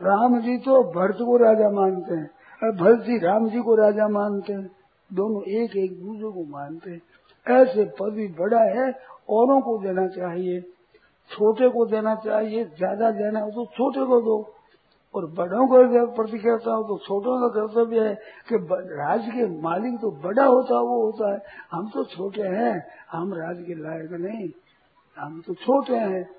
राम जी तो भरत को राजा मानते हैं, और भरत जी राम जी को राजा मानते हैं। दोनों एक एक दूसरे को मानते हैं। ऐसे पद भी बड़ा है, औरों को देना चाहिए, छोटे को देना चाहिए, ज़्यादा देना हो तो छोटे को दो। और बड़ों को प्रति कहता हूँ तो छोटों का कर्तव्य है कि राज के मालिक तो बड़ा होता वो होता है। हम तो छोटे हैं, हम राज के लायक नहीं। हम तो छोटे हैं।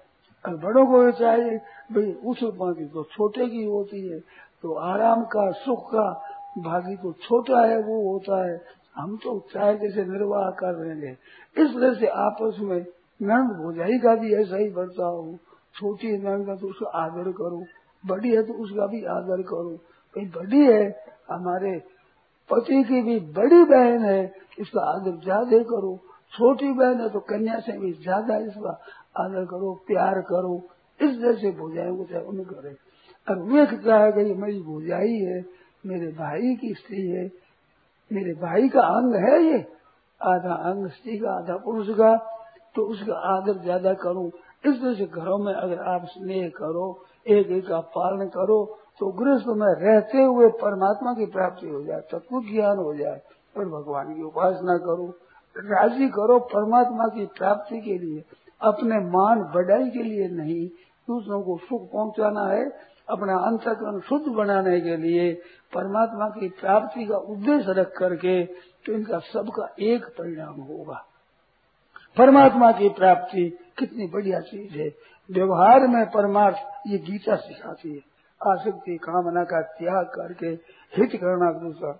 और बड़ों को भी चाहिए, भाई, उस बाकी तो छोटे की होती है। तो आराम का, सुख का भागी तो छोटा है, वो होता है। हम तो चाहे जैसे निर्वाह कर रहे हैं। इस तरह से आपस में नंद भोजाई का भी ऐसा ही बर्ताव हो। छोटी नंद का तो उसका आदर करो। बड़ी है तो उसका भी आदर करो। भाई बड़ी है, हमारे पति की भी बड़ी बहन है, इसका आदर ज़्यादा करो। छोटी बहन है तो कन्या से भी ज़्यादा इसका आदर करो, प्यार करो। इस जैसे भोजाई को चाहे उन्हें करे। और वे कहता है कि मेरी भोजाई है, मेरे भाई की स्त्री है। मेरे भाई का अंग है ये, आधा अंग स्त्री का, आधा पुरुष का तो उसका आदर ज़्यादा करो। इस तरह से घरों में अगर आप स्नेह करो एक एक का पालन करो तो गृहस्थ में रहते हुए परमात्मा की प्राप्ति हो जाए, तत्व ज्ञान हो जाए, और भगवान की उपासना करो, राज़ी करो परमात्मा की प्राप्ति के लिए, अपने मान बढ़ाई के लिए नहीं, दूसरों को सुख पहुंचाना है, अपना अंतकरण शुद्ध बनाने के लिए, परमात्मा की प्राप्ति का उद्देश्य रख करके तो इनका सबका एक परिणाम होगा। परमात्मा की प्राप्ति कितनी बढ़िया चीज़ है व्यवहार में परमार्थ, ये गीता सिखाती है। आसक्ति, कामना का त्याग करके हित करना दूसरा।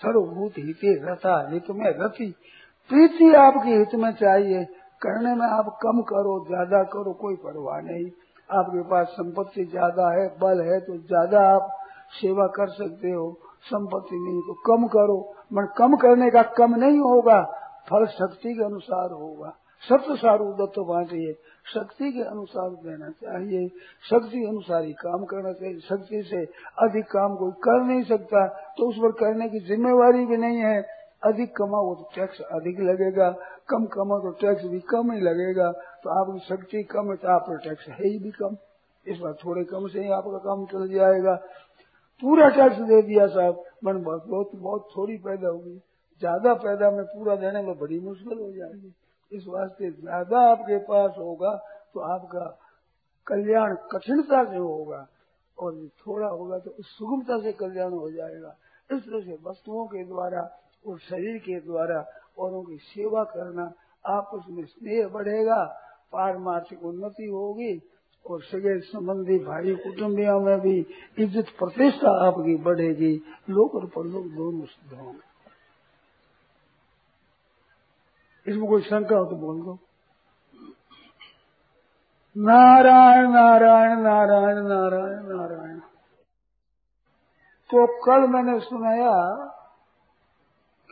सर्वभूत हित रथा हित में रथी प्रीति आपके हित में चाहिए। करने में आप कम करो, ज़्यादा करो, कोई परवाह नहीं। आपके पास संपत्ति ज़्यादा है, बल है तो ज़्यादा आप सेवा कर सकते हो। संपत्ति नहीं तो कम करो। मन कम करने का कम नहीं होगा, फल शक्ति के अनुसार होगा। सत्य सारू दत्त बांटिए शक्ति के अनुसार देना चाहिए। शक्ति अनुसार ही काम करना चाहिए। शक्ति से अधिक काम कोई कर नहीं सकता तो उस पर करने की जिम्मेवारी भी नहीं है। अधिक कमाओ तो टैक्स अधिक लगेगा। कम कमाओ तो टैक्स भी कम ही लगेगा। तो आपकी शक्ति कम है तो आप टैक्स है ही भी कम। इस बार थोड़े कम से ही आपका काम चल जाएगा। पूरा टैक्स दे दिया साहब। मन बहुत बहुत थोड़ी पैदा होगी। ज़्यादा पैदा में पूरा देने में बड़ी मुश्किल हो जाएगी। इस वास्ते ज़्यादा आपके पास होगा तो आपका कल्याण कठिनता से होगा, और ये थोड़ा होगा तो सुगमता से कल्याण हो जाएगा। इस तरह से वस्तुओं के द्वारा और शरीर के द्वारा औरों की सेवा करना आपस में स्नेह बढ़ेगा, पारमार्थिक उन्नति होगी, और सगे संबंधी भाई कुटुंबियों में भी इज़्ज़त प्रतिष्ठा आपकी बढ़ेगी लोग और परलोक दोनों सिद्ध होंगे। इसमें कोई शंका हो तो बोल दो। नारायण नारायण नारायण नारायण नारायण। तो कल मैंने सुनाया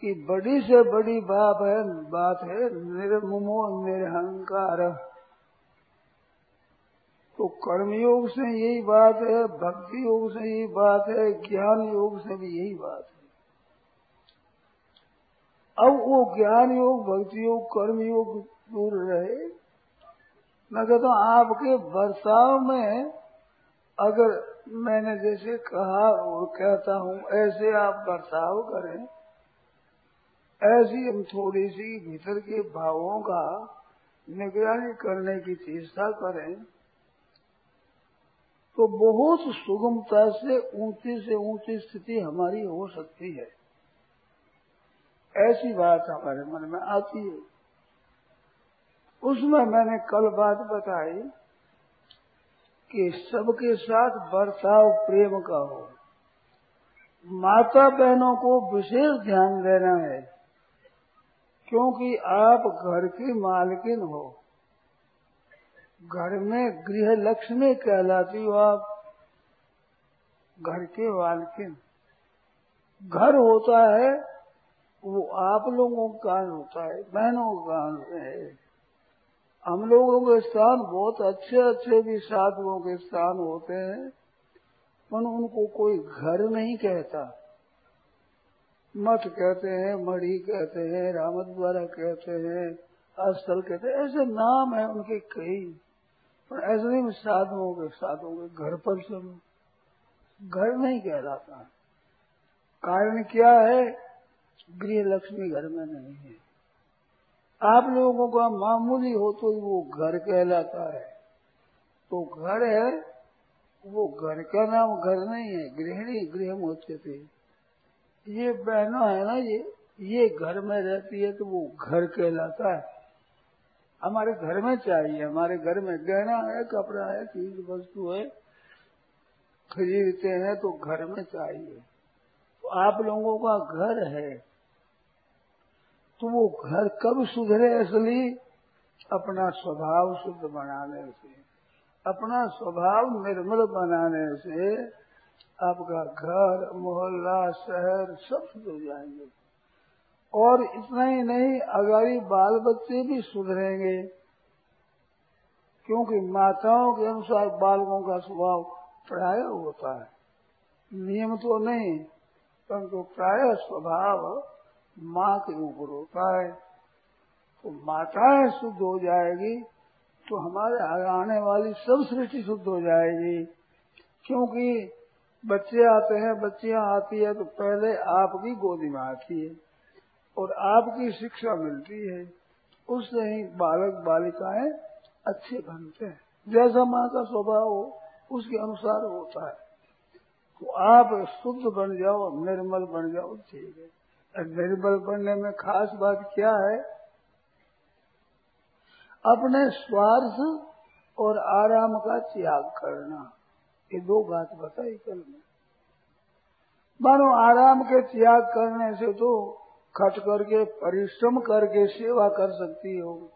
कि बड़ी से बड़ी बात है बात है निर्ममो निरहंकार। तो कर्मयोग से यही बात है, भक्ति योग से यही बात है, ज्ञान योग से भी यही बात है। अब वो ज्ञान योग, भक्ति योग, कर्म योग दूर रहे। मैं कहता हूँ आपके बर्ताव में अगर मैंने जैसे कहा और कहता हूँ, ऐसे आप बर्ताव करें। ऐसी हम थोड़ी सी भीतर के भावों का निगरानी करने की चेष्टा करें तो बहुत सुगमता से ऊँची से ऊँची स्थिति हमारी हो सकती है। ऐसी बात हमारे मन में आती है। उसमें मैंने कल बात बताई कि सबके साथ बर्ताव प्रेम का हो। माता बहनों को विशेष ध्यान देना है, क्योंकि आप घर की मालकिन हो। घर में गृह लक्ष्मी कहलाती हो आप, घर के मालकिन। घर होता है वो आप लोगों का कान होता है, बहनों का कान है। हम लोगों के स्थान बहुत अच्छे अच्छे भी साधुओं के स्थान होते हैं, पर उनको कोई घर नहीं कहता। मठ कहते हैं, मढ़ी कहते हैं रामत द्वारा कहते हैं, अस्थल कहते हैं, ऐसे नाम है उनके कई। पर ऐसे नहीं, साधुओं के साधुओं के घर पर चलो घर नहीं कहलाता। कारण क्या है? गृह लक्ष्मी घर में नहीं है। आप लोगों का मामूली हो तो वो घर कहलाता है। तो घर है, वो घर का नाम घर नहीं है, गृहिणी गृह थे। ये बहना है ना ये ये घर में रहती है तो वो घर कहलाता है। हमारे घर में चाहिए, हमारे घर में गहना है, कपड़ा है, चीज़ वस्तु है, खरीदते हैं तो घर में चाहिए। आप लोगों का घर है। तो वो घर कब सुधरे असली? अपना स्वभाव शुद्ध बनाने से, अपना स्वभाव निर्मल बनाने से आपका घर, मोहल्ला, शहर सब हो जाएँगे। और इतना ही नहीं अगारी बाल बच्चे भी सुधरेंगे, क्योंकि माताओं के अनुसार बालकों का स्वभाव प्राय होता है। नियम तो नहीं परंतु प्राय स्वभाव माँ के ऊपर होता है। तो माताएँ शुद्ध हो जाएगी तो हमारे आने वाली सब सृष्टि शुद्ध हो जाएगी। क्योंकि बच्चे आते हैं, बच्चियाँ आती है तो पहले आपकी गोदी में आती है और आपकी शिक्षा मिलती है। उससे ही बालक, बालिकाएँ अच्छे बनते हैं। जैसा माँ का स्वभाव हो, उसके अनुसार होता है। तो आप शुद्ध बन जाओ निर्मल बन जाओ, ठीक है। निर्मल बनने में खास बात क्या है? अपने स्वार्थ और आराम का त्याग करना। ये दो बात बताई कल में। मानो आराम के त्याग करने से तो खट करके, परिश्रम करके सेवा कर सकती हो।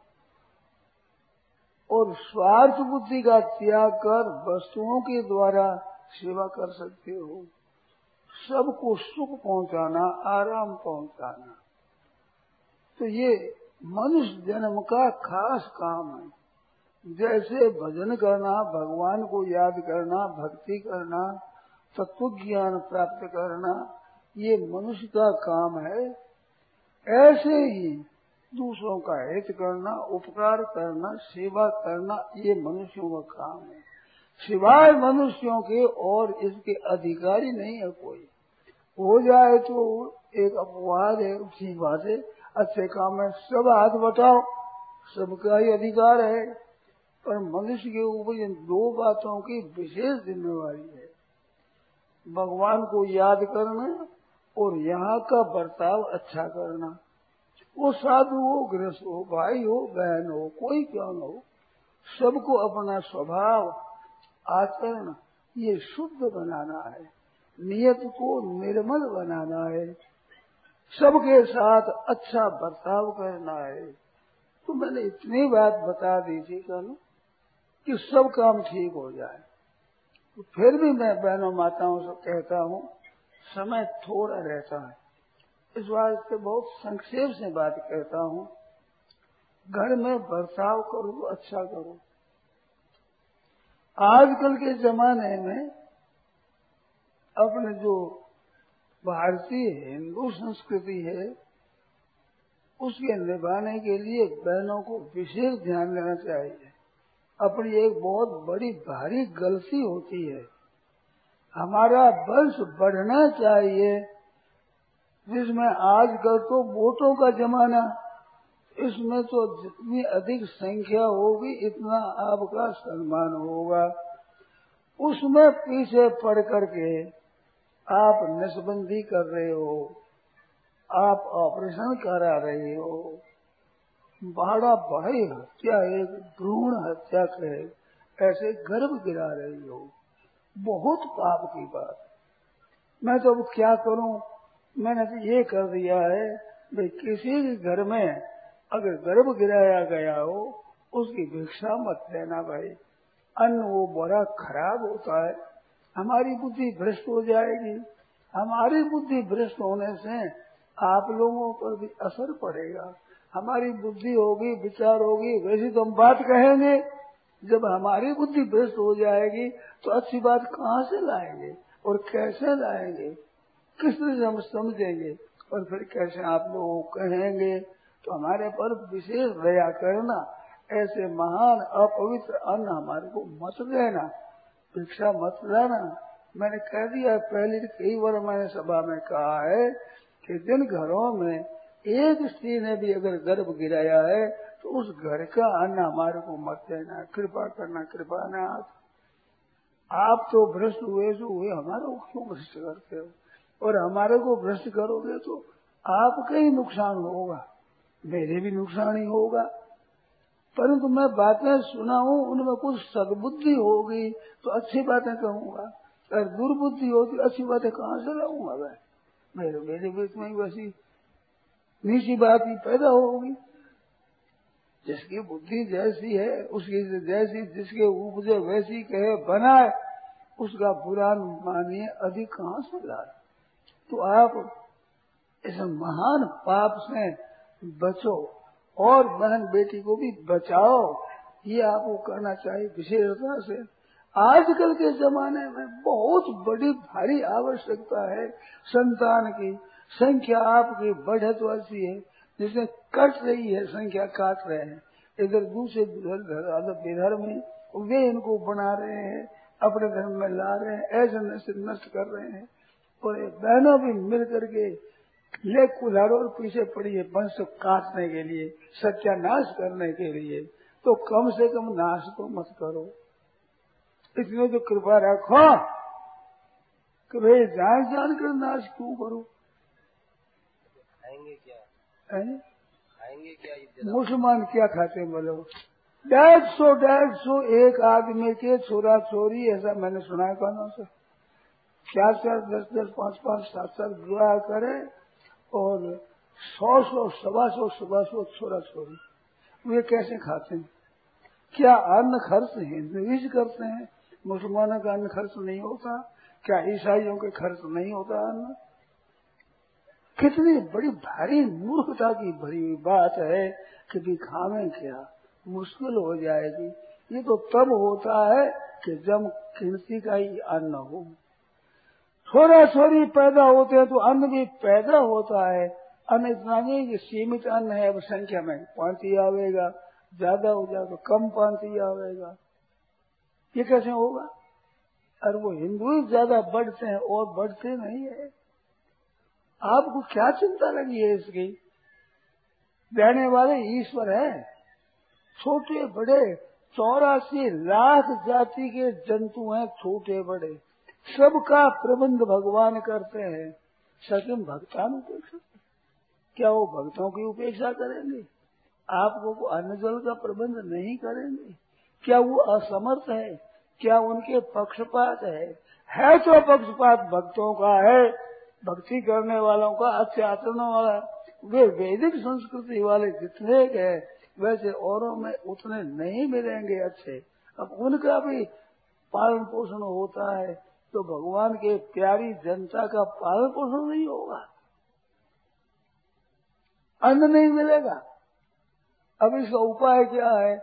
और स्वार्थ बुद्धि का त्याग कर वस्तुओं के द्वारा सेवा कर सकते हो। सबको सुख पहुंचाना, आराम पहुंचाना। तो ये मनुष्य जन्म का खास काम है। जैसे भजन करना, भगवान को याद करना, भक्ति करना तत्व ज्ञान प्राप्त करना, ये मनुष्य का काम है। ऐसे ही दूसरों का हित करना, उपकार करना, सेवा करना, ये मनुष्यों का काम है। सिवाय मनुष्यों के और इसके अधिकारी नहीं है कोई। हो जाए तो एक अपवाद है, उसी बात है। अच्छे काम है, सब हाथ बटाओ, सबका ही अधिकार है। पर मनुष्य के ऊपर इन दो बातों की विशेष जिम्मेवारी है। भगवान को याद करना और यहाँ का बर्ताव अच्छा करना। वो साधु हो, गृहस्थ हो, भाई हो, बहन हो, कोई क्यों हो, सबको अपना स्वभाव आचरण, ये शुद्ध बनाना है, नियत को निर्मल बनाना है, सबके साथ अच्छा बर्ताव करना है। तो मैंने इतनी बात बता दी थी कल कि सब काम ठीक हो जाए। तो फिर भी मैं बहनों माताओं से कहता हूँ, समय थोड़ा रहता है। इस वास्ते बहुत संक्षेप से बात कहता हूँ, घर में बर्ताव करो अच्छा करो। आजकल के जमाने में अपने जो भारतीय हिंदू संस्कृति है, उसके निभाने के लिए बहनों को विशेष ध्यान देना चाहिए। अपनी एक बहुत बड़ी भारी गलती होती है। हमारा वंश बढ़ना चाहिए, जिसमें आजकल तो वोटों का जमाना इसमें तो जितनी अधिक संख्या होगी, इतना आपका सम्मान होगा। उसमें पीछे पड़ करके आप नसबंदी कर रहे हो, आप ऑपरेशन करा रहे हो। बड़ा भाई हत्या, एक भ्रूण हत्या कहे ऐसे गर्भ गिरा रही हो। बहुत पाप की बात। मैं तो अब क्या करूँ? मैंने तो ये कर दिया है, भाई, किसी भी घर में अगर गर्भ गिराया गया हो, उसकी भिक्षा मत लेना भाई। अन्न वो बड़ा खराब होता है। हमारी बुद्धि भ्रष्ट हो जाएगी। हमारी बुद्धि भ्रष्ट होने से आप लोगों पर भी असर पड़ेगा। हमारी बुद्धि होगी, विचार होगी, वैसी तो हम बात कहेंगे। जब हमारी बुद्धि भ्रष्ट हो जाएगी तो अच्छी बात कहाँ से लाएँगे और कैसे लाएँगे? किस तरह से हम समझेंगे और फिर कैसे आप लोगों कहेंगे? तो हमारे पर विशेष दया करना, ऐसे महान अपवित्र अन्न हमारे को मत देना, भिक्षा मत लेना। मैंने कह दिया, पहले कई बार मैंने सभा में कहा है कि जिन घरों में एक स्त्री ने भी अगर गर्भ गिराया है तो उस घर का अन्न हमारे को मत देना। कृपा करना कृपा ना आप तो भ्रष्ट हुए जो हुए, हमारे को क्यों भ्रष्ट करते हो? और हमारे को भ्रष्ट करोगे तो आपका ही नुकसान होगा। मेरे भी नुकसान ही होगा। परंतु मैं बातें सुना हूँ उनमें कुछ सदबुद्धि होगी तो अच्छी बातें कहूँगा। अगर दुर्बुद्धि होती, अच्छी बातें कहाँ से लाऊँगा मैं? मेरे मेरे बीच में वैसी नीची बात ही पैदा होगी। जिसकी बुद्धि जैसी है, उसकी जैसी जिसके उपजे वैसी कहे बनाए, उसका बुरा मानिए अधिक कहाँ से ला तो आप इस महान पाप से बचो और बहन बेटी को भी बचाओ। ये आपको करना चाहिए विशेषता से। आजकल के जमाने में बहुत बड़ी भारी आवश्यकता है संतान की। संख्या आपकी बढ़त वैसी है। जिसमें कट रही है, संख्या काट रहे हैं। इधर दूसरे विधर्म में वे इनको बना रहे हैं, अपने धर्म में ला रहे हैं, ऐसे नष्ट कर रहे हैं। और बहनों भी मिल करके ले कुल्हाड़ों और पीछे पड़ी है वंश काटने के लिए सत्यानाश करने के लिए। तो कम से कम नाश तो मत करो। इसमें तो कृपा रखो कि भाई जान जान कर नाश क्यों करो? खाएँगे क्या? खाएँगे क्या मुसलमान क्या खाते हैं बोलो? डेढ़ सौ डेढ़ सौ एक आदमी के छोरा छोरी ऐसा मैंने सुना है कानों से। चार चार दस दस पाँच पाँच सात सात विवाह करे और सौ सौ, सवा सौ सवा सौ, छोरा छोरी, वे कैसे खाते हैं? क्या अन्न खर्च हिंदू ही करते हैं? मुसलमानों का अन्न खर्च नहीं होता? क्या ईसाइयों के खर्च नहीं होता अन्न? कितनी बड़ी भारी मूर्खता की भरी बात है कि भी खावे क्या? मुश्किल हो जाएगी। ये तो तब होता है कि जब कीर्ति का ही अन्न हो। थोड़ा थोड़ी पैदा होते हैं तो अन्न भी पैदा होता है। अन्न इतना नहीं कि सीमित अन्न है अब संख्या में पांति आवेगा, ज़्यादा हो जाए तो कम पांति आवेगा। ये कैसे होगा? और वो हिंदू ज़्यादा बढ़ते हैं और बढ़ते नहीं है। आपको क्या चिंता लगी है इसकी? देने वाले ईश्वर है। छोटे बड़े चौरासी लाख जाति के जंतु हैं छोटे बड़े सबका प्रबंध भगवान करते हैं। सचिन भक्तानुपेक्षा क्या वो भक्तों की उपेक्षा करेंगे? आपको अन्न जल का प्रबंध नहीं करेंगे? क्या वो असमर्थ है? क्या उनके पक्षपात है? है तो पक्षपात भक्तों का है। भक्ति करने वालों का अच्छे आचरण वाला। वे वैदिक संस्कृति वाले जितने गए वैसे औरों में उतने नहीं मिलेंगे अच्छे। अब उनका भी पालन पोषण होता है। तो भगवान के प्यारी जनता का पालन पोषण नहीं होगा। अन्न नहीं मिलेगा। अब इसका उपाय क्या है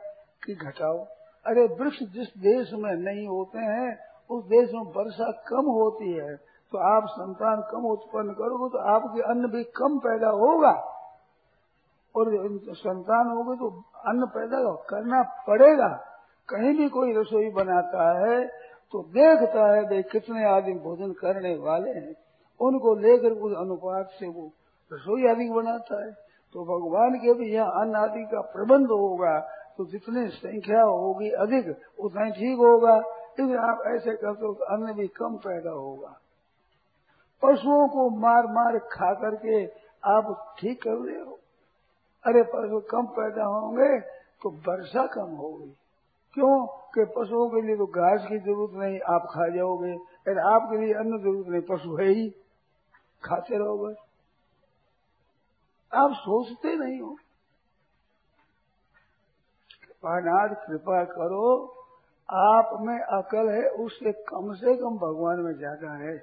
कि घटाओ। अरे वृक्ष जिस देश में नहीं होते हैं, उस देश में वर्षा कम होती है तो आप संतान कम उत्पन्न करोगे तो आपके अन्न भी कम पैदा होगा। और संतान होगी तो अन्न पैदा करना पड़ेगा। कहीं भी कोई रसोई बनाता है तो देखता है, भाई, कितने आदमी भोजन करने वाले हैं। उनको लेकर उस अनुपात से वो रसोई आदि बनाता है। तो भगवान के भी यहाँ अन्न आदि का प्रबंध होगा तो जितनी संख्या होगी अधिक, उतना ही ठीक होगा। इसलिए आप ऐसे करते हो तो अन्न भी कम पैदा होगा। पशुओं को मार मार खा करके आप ठीक कर रहे हो। अरे पशु कम पैदा होंगे तो वर्षा कम होगी। क्यों? कि पशुओं के लिए तो घास की ज़रूरत नहीं, आप खा जाओगे। अरे आपके लिए अन्न ज़रूरत नहीं, पशु है ही। खाते रहोगे। आप सोचते नहीं हो। कृपानाथ कृपा करो, आप में अकल है, उससे कम से कम भगवान में ज़्यादा है।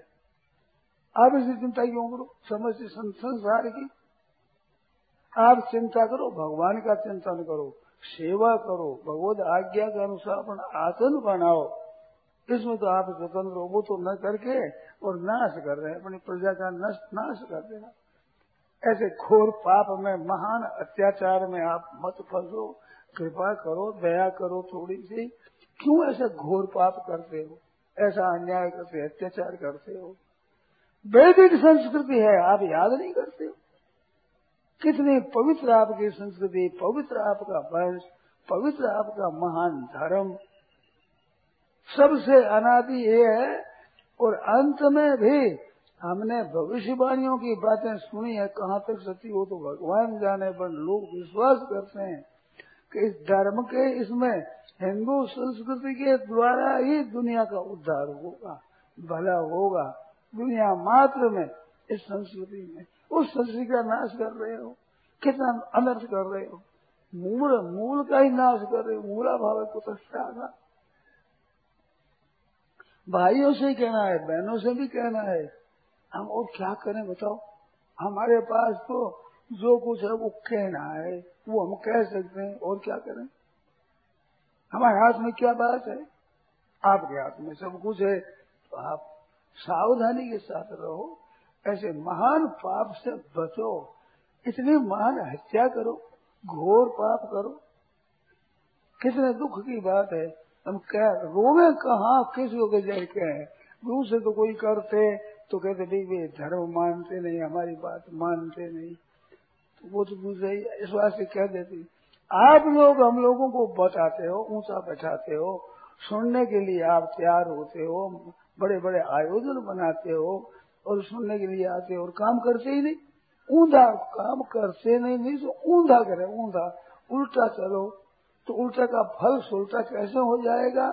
आप इसी चिंता क्यों करो? समझ संसार की। आप चिंता करो, भगवान का चिंतन करो। सेवा करो, भगवत आज्ञा के अनुसार अपना आसन बनाओ। इसमें तो आप स्वतंत्र हो, वो तो न करके और नाश कर रहे हैं, अपनी प्रजा का नष्ट नाश कर देना ऐसे घोर पाप में, महान अत्याचार में आप मत फंसो। कृपा करो, दया करो थोड़ी सी। क्यों ऐसा घोर पाप करते हो? ऐसा अन्याय करते, अत्याचार करते हो? वैदिक संस्कृति है, आप याद नहीं करते हो? कितनी पवित्र आपकी संस्कृति, पवित्र आपका वंश, पवित्र आपका महान धर्म। सबसे अनादि ये है, और अंत में भी हमने भविष्यवाणियों की बातें सुनी है, कहाँ तक सती हो तो भगवान जाने, पर लोग विश्वास करते हैं कि इस धर्म के इसमें हिंदू संस्कृति के द्वारा ही दुनिया का उद्धार होगा, भला होगा। दुनिया मात्र में इस संस्कृति में। उस संस्कृति का नाश कर रहे हो। कितना अनर्थ कर रहे हो। मूल मूल का ही नाश कर रहे हो। मूला भाव कुतस्था भाइयों से कहना है, बहनों से भी कहना है, हम और क्या करें बताओ? हमारे पास तो जो कुछ है वो कहना है। वो हम कह सकते हैं, और क्या करें? हमारे हाथ में क्या बात है? आपके हाथ में सब कुछ है। तो आप सावधानी के साथ रहो। ऐसे महान पाप से बचो। इतनी महान हत्या करो, घोर पाप करो। कितने दुख की बात है। हम क्या रोवे कहा? किस के जाए कहे दूसरे तो कोई करते तो कहते भाई वे धर्म मानते नहीं, हमारी बात मानते नहीं। तो वो तो दूसरे इस से कह देती, आप लोग हम लोगों को बताते हो, ऊँचा बैठाते हो, सुनने के लिए आप तैयार होते हो बड़े बड़े आयोजन बनाते हो और सुनने के लिए आते और काम करते ही नहीं। ऊंधा काम करते नहीं नहीं तो ऊंधा करे, ऊंधा। उल्टा चलो तो उल्टा का फल सुल्टा कैसे हो जाएगा?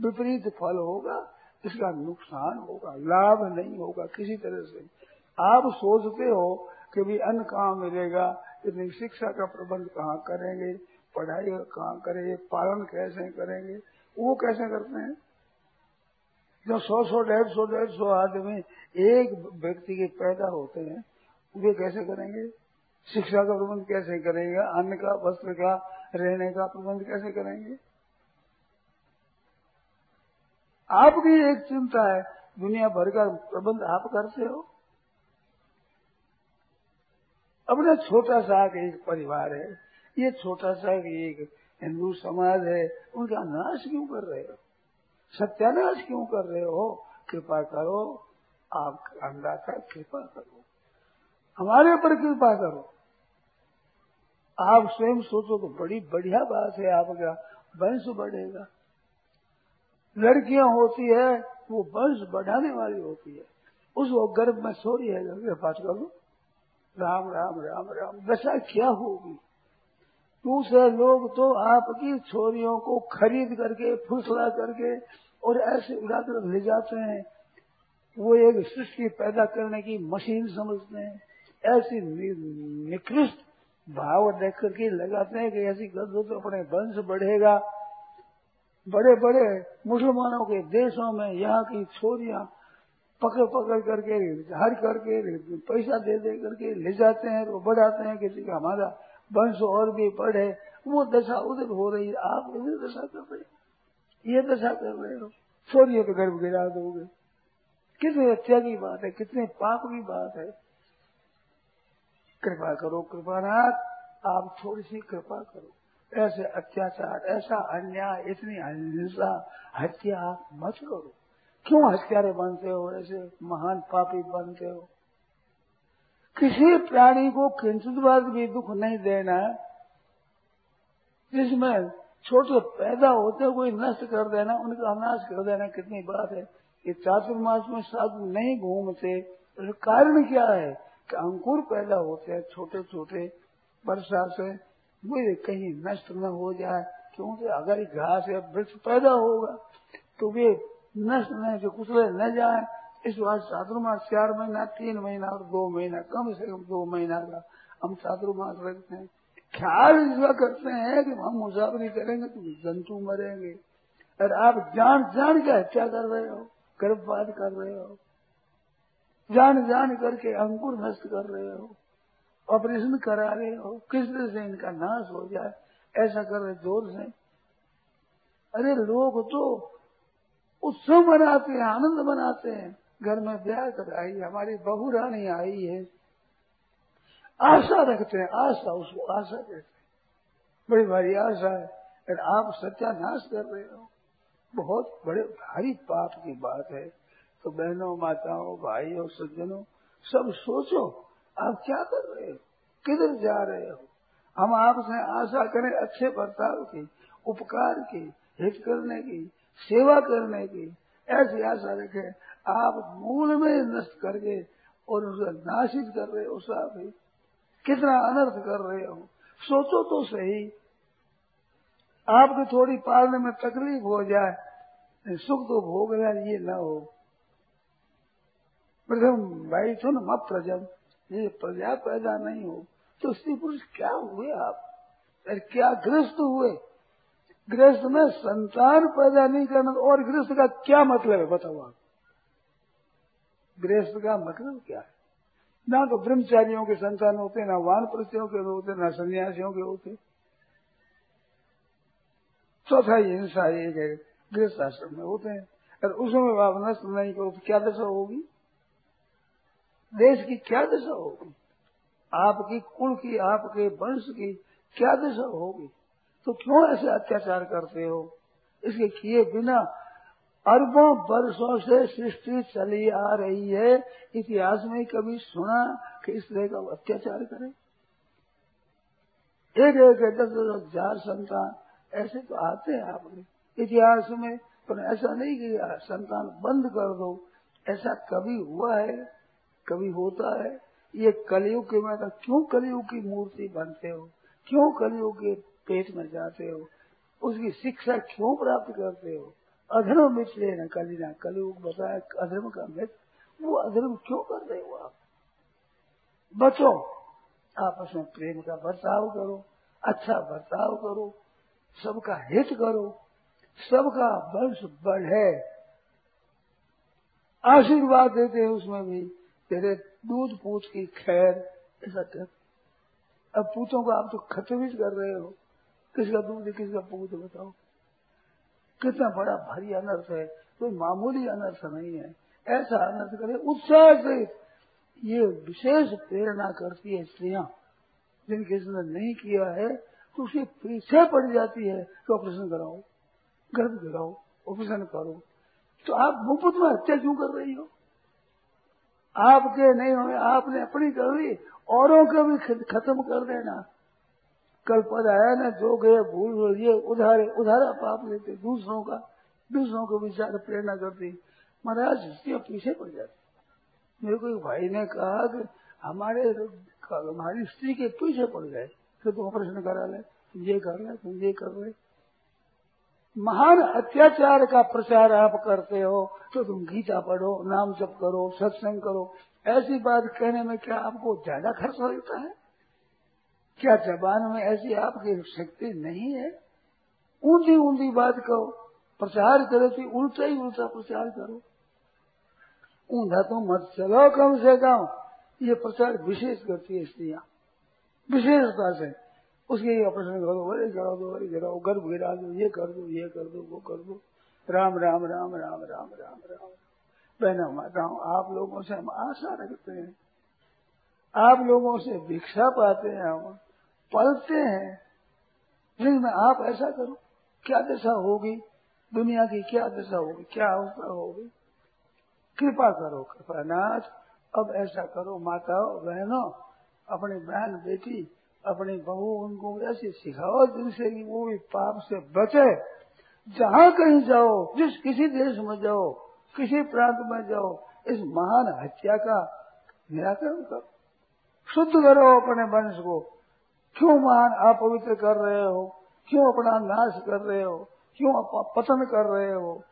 विपरीत फल होगा, इसका नुकसान होगा, लाभ नहीं होगा किसी तरह से। आप सोचते हो कि भी अन्न कहाँ मिलेगा, इतनी शिक्षा का प्रबंध कहाँ करेंगे, पढ़ाई कहाँ करेंगे, पालन कैसे करेंगे, वो कैसे करते हैं? जो सौ सौ, डेढ़ सौ डेढ़ सौ आदमी एक व्यक्ति के पैदा होते हैं वे कैसे करेंगे? शिक्षा का प्रबंध कैसे करेंगे? अन्न का, वस्त्र का, रहने का प्रबंध कैसे करेंगे? आपकी एक चिंता है, दुनिया भर का प्रबंध आप करते हो? अपना छोटा सा एक परिवार है, ये छोटा सा एक हिंदू समाज है, उनका नाश क्यों कर रहे हो? सत्यानाश क्यों कर रहे हो? कृपा करो आप अन्नदाता कृपा करो। हमारे ऊपर कृपा करो। आप स्वयं सोचो तो बड़ी बढ़िया बात है आपका, वंश बढ़ेगा। लड़कियाँ होती है, वो वंश बढ़ाने वाली होती है। उस वो गर्भ में सो रही है पाठ करो? राम राम राम राम दशा क्या होगी? दूसरे लोग तो आपकी छोरियों को खरीद करके, फुसला करके और ऐसे उड़ाकर ले जाते हैं। वो एक सृष्टि पैदा करने की मशीन समझते हैं। ऐसी निकृष्ट भाव देख करके लगाते हैं कि ऐसी कर दो तो अपने वंश बढ़ेगा। बड़े बड़े मुसलमानों के देशों में यहाँ की छोरियाँ पकड़ पकड़ करके हर करके पैसा दे दे करके ले जाते हैं तो बढ़ाते हैं किसी का हमारा वंश और भी बढ़े। वो दशा उधर हो रही है, आप इधर दशा कर रहे ये दशा कर रहे हो। छोरियों के गर्भ गिरा दोगे कितनी हत्या की बात है, कितने पाप की बात है। कृपा करो, कृपानाथ, आप थोड़ी सी कृपा करो। ऐसे अत्याचार, ऐसा अन्याय, इतनी अहिंसा, हत्या मत करो। क्यों हत्यारे बनते हो, ऐसे महान पापी बनते हो? किसी प्राणी को किंचित बार भी दुख नहीं देना जिसमें छोटे पैदा होते कोई नष्ट कर देना, उनका नाश कर देना कितनी बात है। ये चातुर्मास में साधु नहीं घूमते तो कारण क्या है कि अंकुर पैदा होते हैं छोटे छोटे वर्षा से। वो कहीं नष्ट न हो जाए, क्योंकि अगर घास या वृक्ष पैदा होगा तो वे नष्ट न जो कुचले न जाए। इस बार चातुर्मास चार महीना, तीन महीना और दो महीना, कम से कम दो महीना का हम चातुर्मास रखते हैं। ख्याल इसका करते हैं कि हम मुसाफरी करेंगे तो जंतु मरेंगे। और आप जान जान के हत्या कर रहे हो। गर्भपात कर रहे हो। जान जान करके अंकुर नष्ट कर रहे हो। ऑपरेशन करा रहे हो। किस तरह से इनका नाश हो जाए, ऐसा कर रहे ज़ोर से। अरे लोग तो उत्सव मनाते हैं, आनंद मनाते हैं। घर में ब्याह कर आई, हमारी बहू रानी आई है। आशा रखते हैं, आशा, उसको आशा कहते हैं। बड़ी भारी आशा है। आप सत्यानाश कर रहे हो। बहुत बड़े, भारी पाप की बात है। तो बहनों, माताओं, भाइयों, सज्जनों, सब सोचो, आप क्या कर रहे हो? किधर जा रहे हो? हम आपसे आशा करें अच्छे बर्ताव की, उपकार की, हित करने की, सेवा करने की, ऐसी आशा रखें, आप मूल में नष्ट करके और उसे नाशित कर रहे हो साहब कितना अनर्थ कर रहे हो। सोचो तो सही आपको थोड़ी पालने में तकलीफ़ हो जाए सुख तो भोग रहा ये ना हो। प्रथम भाई, सुन मत प्रजन, ये प्रजा पैदा नहीं हो तो स्त्री पुरुष क्या हुए आप? अरे क्या ग्रस्त हुए? गृहस्थ में संतान पैदा नहीं करना, और गृहस्थ का क्या मतलब है, बताओ आप? गृहस्थ का मतलब क्या है? ना तो ब्रह्मचारियों के संतान होते, ना वान प्रत्यों के होते, ना सन्यासियों के होते। चौथा हिंसा एक है गृहस्थ आश्रम में होते हैं। और उसमें आप नष्ट नहीं करो तो क्या दशा होगी? देश की क्या दशा होगी? आपकी कुल की, आपके वंश की क्या दशा होगी? तो क्यों ऐसे अत्याचार करते हो? इसके किए बिना अरबों वर्षों से सृष्टि चली आ रही है। इतिहास में कभी सुना कि इस तरह का अत्याचार करे? एक एक दस दस हज़ार संतान ऐसे तो आते हैं आपने। इतिहास में, पर ऐसा नहीं कि संतान बंद कर दो। ऐसा कभी हुआ है, कभी होता है। ये कलयुग के में क्यों कलयुग की मूर्ति बनते हो? क्यों कलयुग के पेट में जाते हो? उसकी शिक्षा क्यों प्राप्त करते हो? अधर्म मिट लेना कलिना। कलयुग बताया अधर्म का मिट। वो अधर्म क्यों कर रहे हो आप? बचो। आपस में प्रेम का बर्ताव करो। अच्छा बर्ताव करो। सबका हित करो, सबका वंश बढ़े। आशीर्वाद देते हैं उसमें भी, तेरे दूध पूछ की खैर ऐसा कर अब का आप तो खत्म कर रहे हो, किसका दूध है, किसका पूत बताओ। कितना बड़ा भारी अनर्थ है, कोई तो मामूली अनर्थ नहीं है। ऐसा अनर्थ करे, उत्साह से ये विशेष प्रेरणा करती है स्त्रियाँ, जिनके इसने नहीं किया है तो उसे पीछे पड़ जाती है तो ऑपरेशन कराओ, गर्भ गिराओ ऑपरेशन करो। तो आप मुफ़्त में हत्या क्यों कर रही हो? आपके नहीं होने, आपने अपनी कर ली औरों को भी खत्म कर देना। कल पद आया ना, जो गए भूल ये उधारे, उधारा पाप लेते, दूसरों का, दूसरों को विचार प्रेरणा करती। महाराज स्त्रियाँ पीछे पड़ जाती। मेरे को एक भाई ने कहा कि हमारे हमारी स्त्री के पीछे पड़ गए? फिर तुम ऑपरेशन करा ले तुम ये कर ले, तुम ये कर ले। महान अत्याचार का प्रचार आप करते हो तो तुम गीता पढ़ो, नाम जप करो, सत्संग करो। ऐसी बात कहने में क्या आपको ज़्यादा खर्च होता है? क्या जबान में ऐसी आपकी शक्ति नहीं है? ऊंधी ऊंधी बात कहो प्रचार करो तो उल्टा ही उल्टा प्रचार करो। ऊंधा तो मत चलो कम से कम, ये प्रचार विशेष करती है स्त्रियाँ। विशेषता से उसके ऑपरेशन करो अरे करा दो अरे गिराओ गर्भ गिरा दो, ये कर दो, ये कर दो, वो कर दो। राम राम राम राम राम राम राम। बहना माताओं आप लोगों से हम आशा रखते हैं। आप लोगों से भिक्षा पाते हैं, हम पलते हैं। लेकिन आप ऐसा करो, क्या दशा होगी? दुनिया की क्या दशा होगी? क्या अवस्था होगी? कृपा करो, कृपा कृपानाथ अब ऐसा करो, माताओं, बहनों अपनी बहन बेटी, अपनी बहू, उनको ऐसे सिखाओ जिनसे कि वो भी पाप से बचे। जहाँ कहीं जाओ, जिस किसी देश में जाओ, किसी प्रांत में जाओ, इस महान हत्या का निराकरण करो। शुद्ध करो अपने वंश को। क्यों महान अपवित्र कर रहे हो? क्यों अपना नाश कर रहे हो? क्यों पतन कर रहे हो?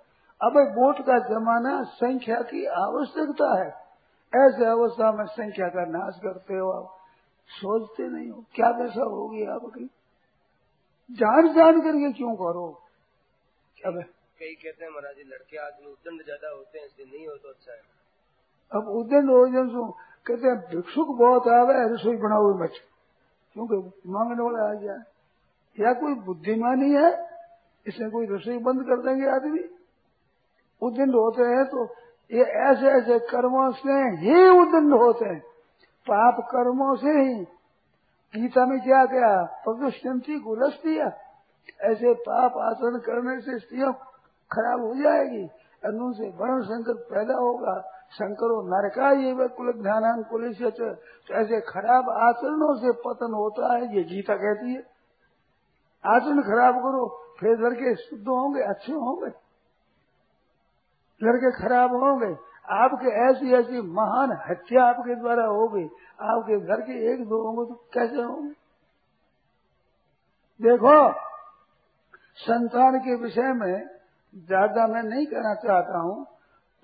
अब वोट का जमाना संख्या की आवश्यकता है। ऐसे अवस्था में संख्या का नाश करते हो आप। सोचते नहीं हो। क्या दशा होगी आपकी? जान जान करके क्यों करो? अब कई कहते हैं महाराज लड़के आदमी उद्दंड ज़्यादा होते हैं इसलिए नहीं हो तो अच्छा है। अब उद्दंड हो जो कहते हैं भिक्षुक बहुत आवे रसोई बनाओ मच क्योंकि मांगने वाला आ गया। या कोई बुद्धिमानी है इसमें कोई रसोई बंद कर देंगे आदमी। उद्दंड होते हैं तो ये ऐसे ऐसे कर्मों से ही उद्दंड होते हैं। पाप कर्मों से ही गीता में क्या क्या प्रदुष्टि गुलस दिया ऐसे पाप आचरण करने से स्त्रियों खराब हो जाएगी और से वर्ण संकट पैदा होगा। शंकरो नरका ये वे कुल ध्यान तो ऐसे खराब आचरणों से पतन होता है, ये गीता कहती है। आचरण खराब करो, फिर लड़के शुद्ध होंगे, अच्छे होंगे। लड़के खराब होंगे आपके ऐसी ऐसी महान हत्या आपके द्वारा होगी आपके घर के एक दो होंगे तो कैसे होंगे? देखो, संतान के विषय में ज़्यादा मैं नहीं कहना चाहता हूँ,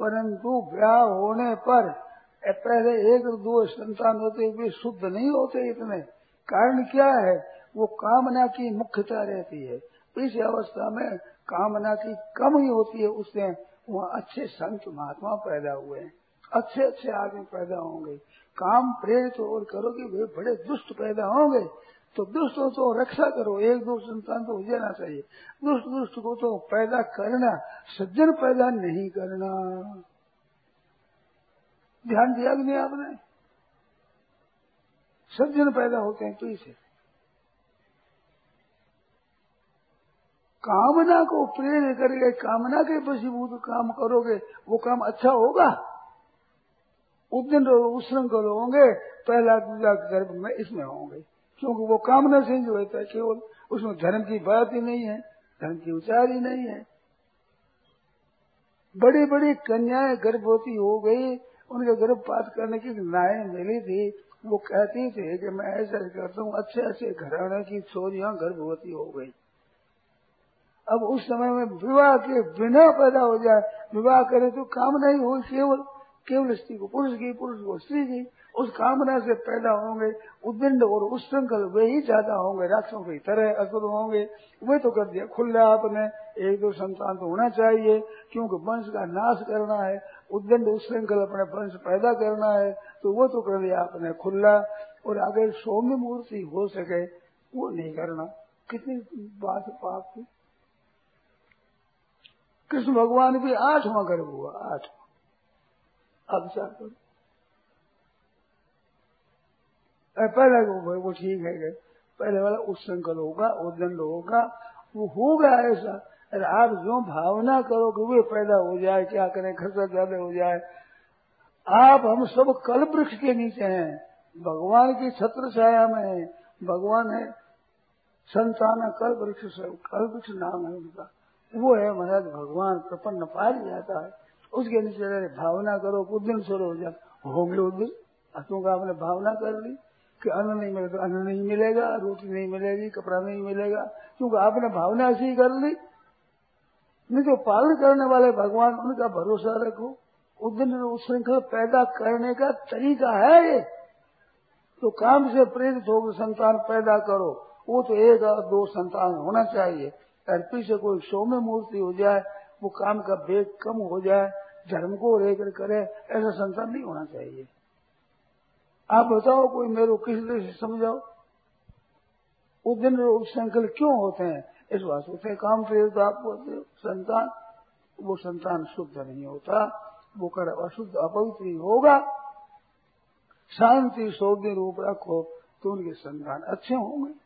परंतु ब्याह होने पर पहले एक दो संतान होते हुए शुद्ध नहीं होते इतने। कारण क्या है? वो कामना की मुख्यता रहती है। इस अवस्था में कामना की कम ही होती है उससे। वहाँ अच्छे संत महात्मा पैदा हुए हैं। अच्छे अच्छे आदमी पैदा होंगे। काम, प्रेरित और करो कि वे बड़े दुष्ट पैदा होंगे। तो दुष्ट तो रक्षा करो। एक दो संतान तो हो जाना चाहिए। दुष्ट दुष्ट को तो पैदा करना, सज्जन पैदा नहीं करना। ध्यान दिया भी नहीं आपने? सज्जन पैदा होते हैं तो इसे। कामना को प्रेरित करके कामना के वशीभूत काम करोगे, वो काम अच्छा होगा। उद्दन उश्रृंखल होंगे, पहला दूसरा गर्भ में इसमें होंगे। क्योंकि वो कामना से जो होता है, केवल उसमें धर्म की बात ही नहीं है, धर्म की उचार ही नहीं है। बड़ी बड़ी कन्याएँ गर्भवती हो गई, उनके गर्भपात करने की नाएँ मिली थी। वो कहती थी कि मैं ऐसा करता हूँ अच्छे अच्छे घराने की छोरियाँ गर्भवती हो गई। अब उस समय में विवाह के बिना पैदा हो जाए, विवाह करे तो काम नहीं हो केवल केवल स्त्री को, पुरुष की, पुरुष को, स्त्री की। उस कामना से पैदा होंगे उद्दंड और उश्रृंखल वे ही ज़्यादा होंगे, राक्षसों की तरह असुर होंगे। वे तो कर दिया खुला आपने एक दो संतान तो होना चाहिए, क्योंकि वंश का नाश करना है उद्दंड उश्रृंखल अपने वंश पैदा करना है तो वो तो कर दिया आपने खुला। और अगर सौम्य मूर्ति हो सके, वो नहीं करना। कितनी बात पाप की। कृष्ण भगवान भी आठवां गर्भ हुआ आठवां। अब विचार करो पहले वो, वो ठीक है पहले वाला उच्छृंखल होगा उदंड होगा। वो होगा ऐसा। अरे आप जो भावना करो कि वे पैदा हो जाए क्या करें खर्चा ज़्यादा हो जाए। आप हम सब कल वृक्ष के नीचे हैं। भगवान की छत्र छाया में भगवान है। संतान कल वृक्ष कल वृक्ष नाम है उनका। वो है महाराज, भगवान प्रपन्न पाल जाता है। उसके नीचे भावना करो, कुछ दिन शुरू हो जाए। होंगे उस दिन क्योंकि आपने भावना कर ली कि अन्न नहीं मिलेगा अन्न नहीं मिलेगा, रोटी नहीं मिलेगी, कपड़ा नहीं मिलेगा। क्योंकि आपने भावना ऐसी कर ली। नहीं तो पालन करने वाले भगवान, उनका भरोसा रखो। उस दिन उस श्रृंखला पैदा करने का तरीका है ये। तो काम से प्रेरित होकर संतान पैदा करो। वो तो एक और दो संतान होना चाहिए। और से कोई सौम्य मूर्ति हो जाए, वो काम का वेग कम हो जाए धर्म को लेकर करे, ऐसा संतान नहीं होना चाहिए। आप बताओ, कोई मेरे को किस तरह से समझाओ? वो दिन संकल्प क्यों होते हैं? इस वास्ते से काम प्रेरित आपको संतान। वो संतान शुद्ध नहीं होता, वो कर अशुद्ध, अपवित्र होगा। शांति सौद्य रूप रखो तो उनके संतान अच्छे होंगे।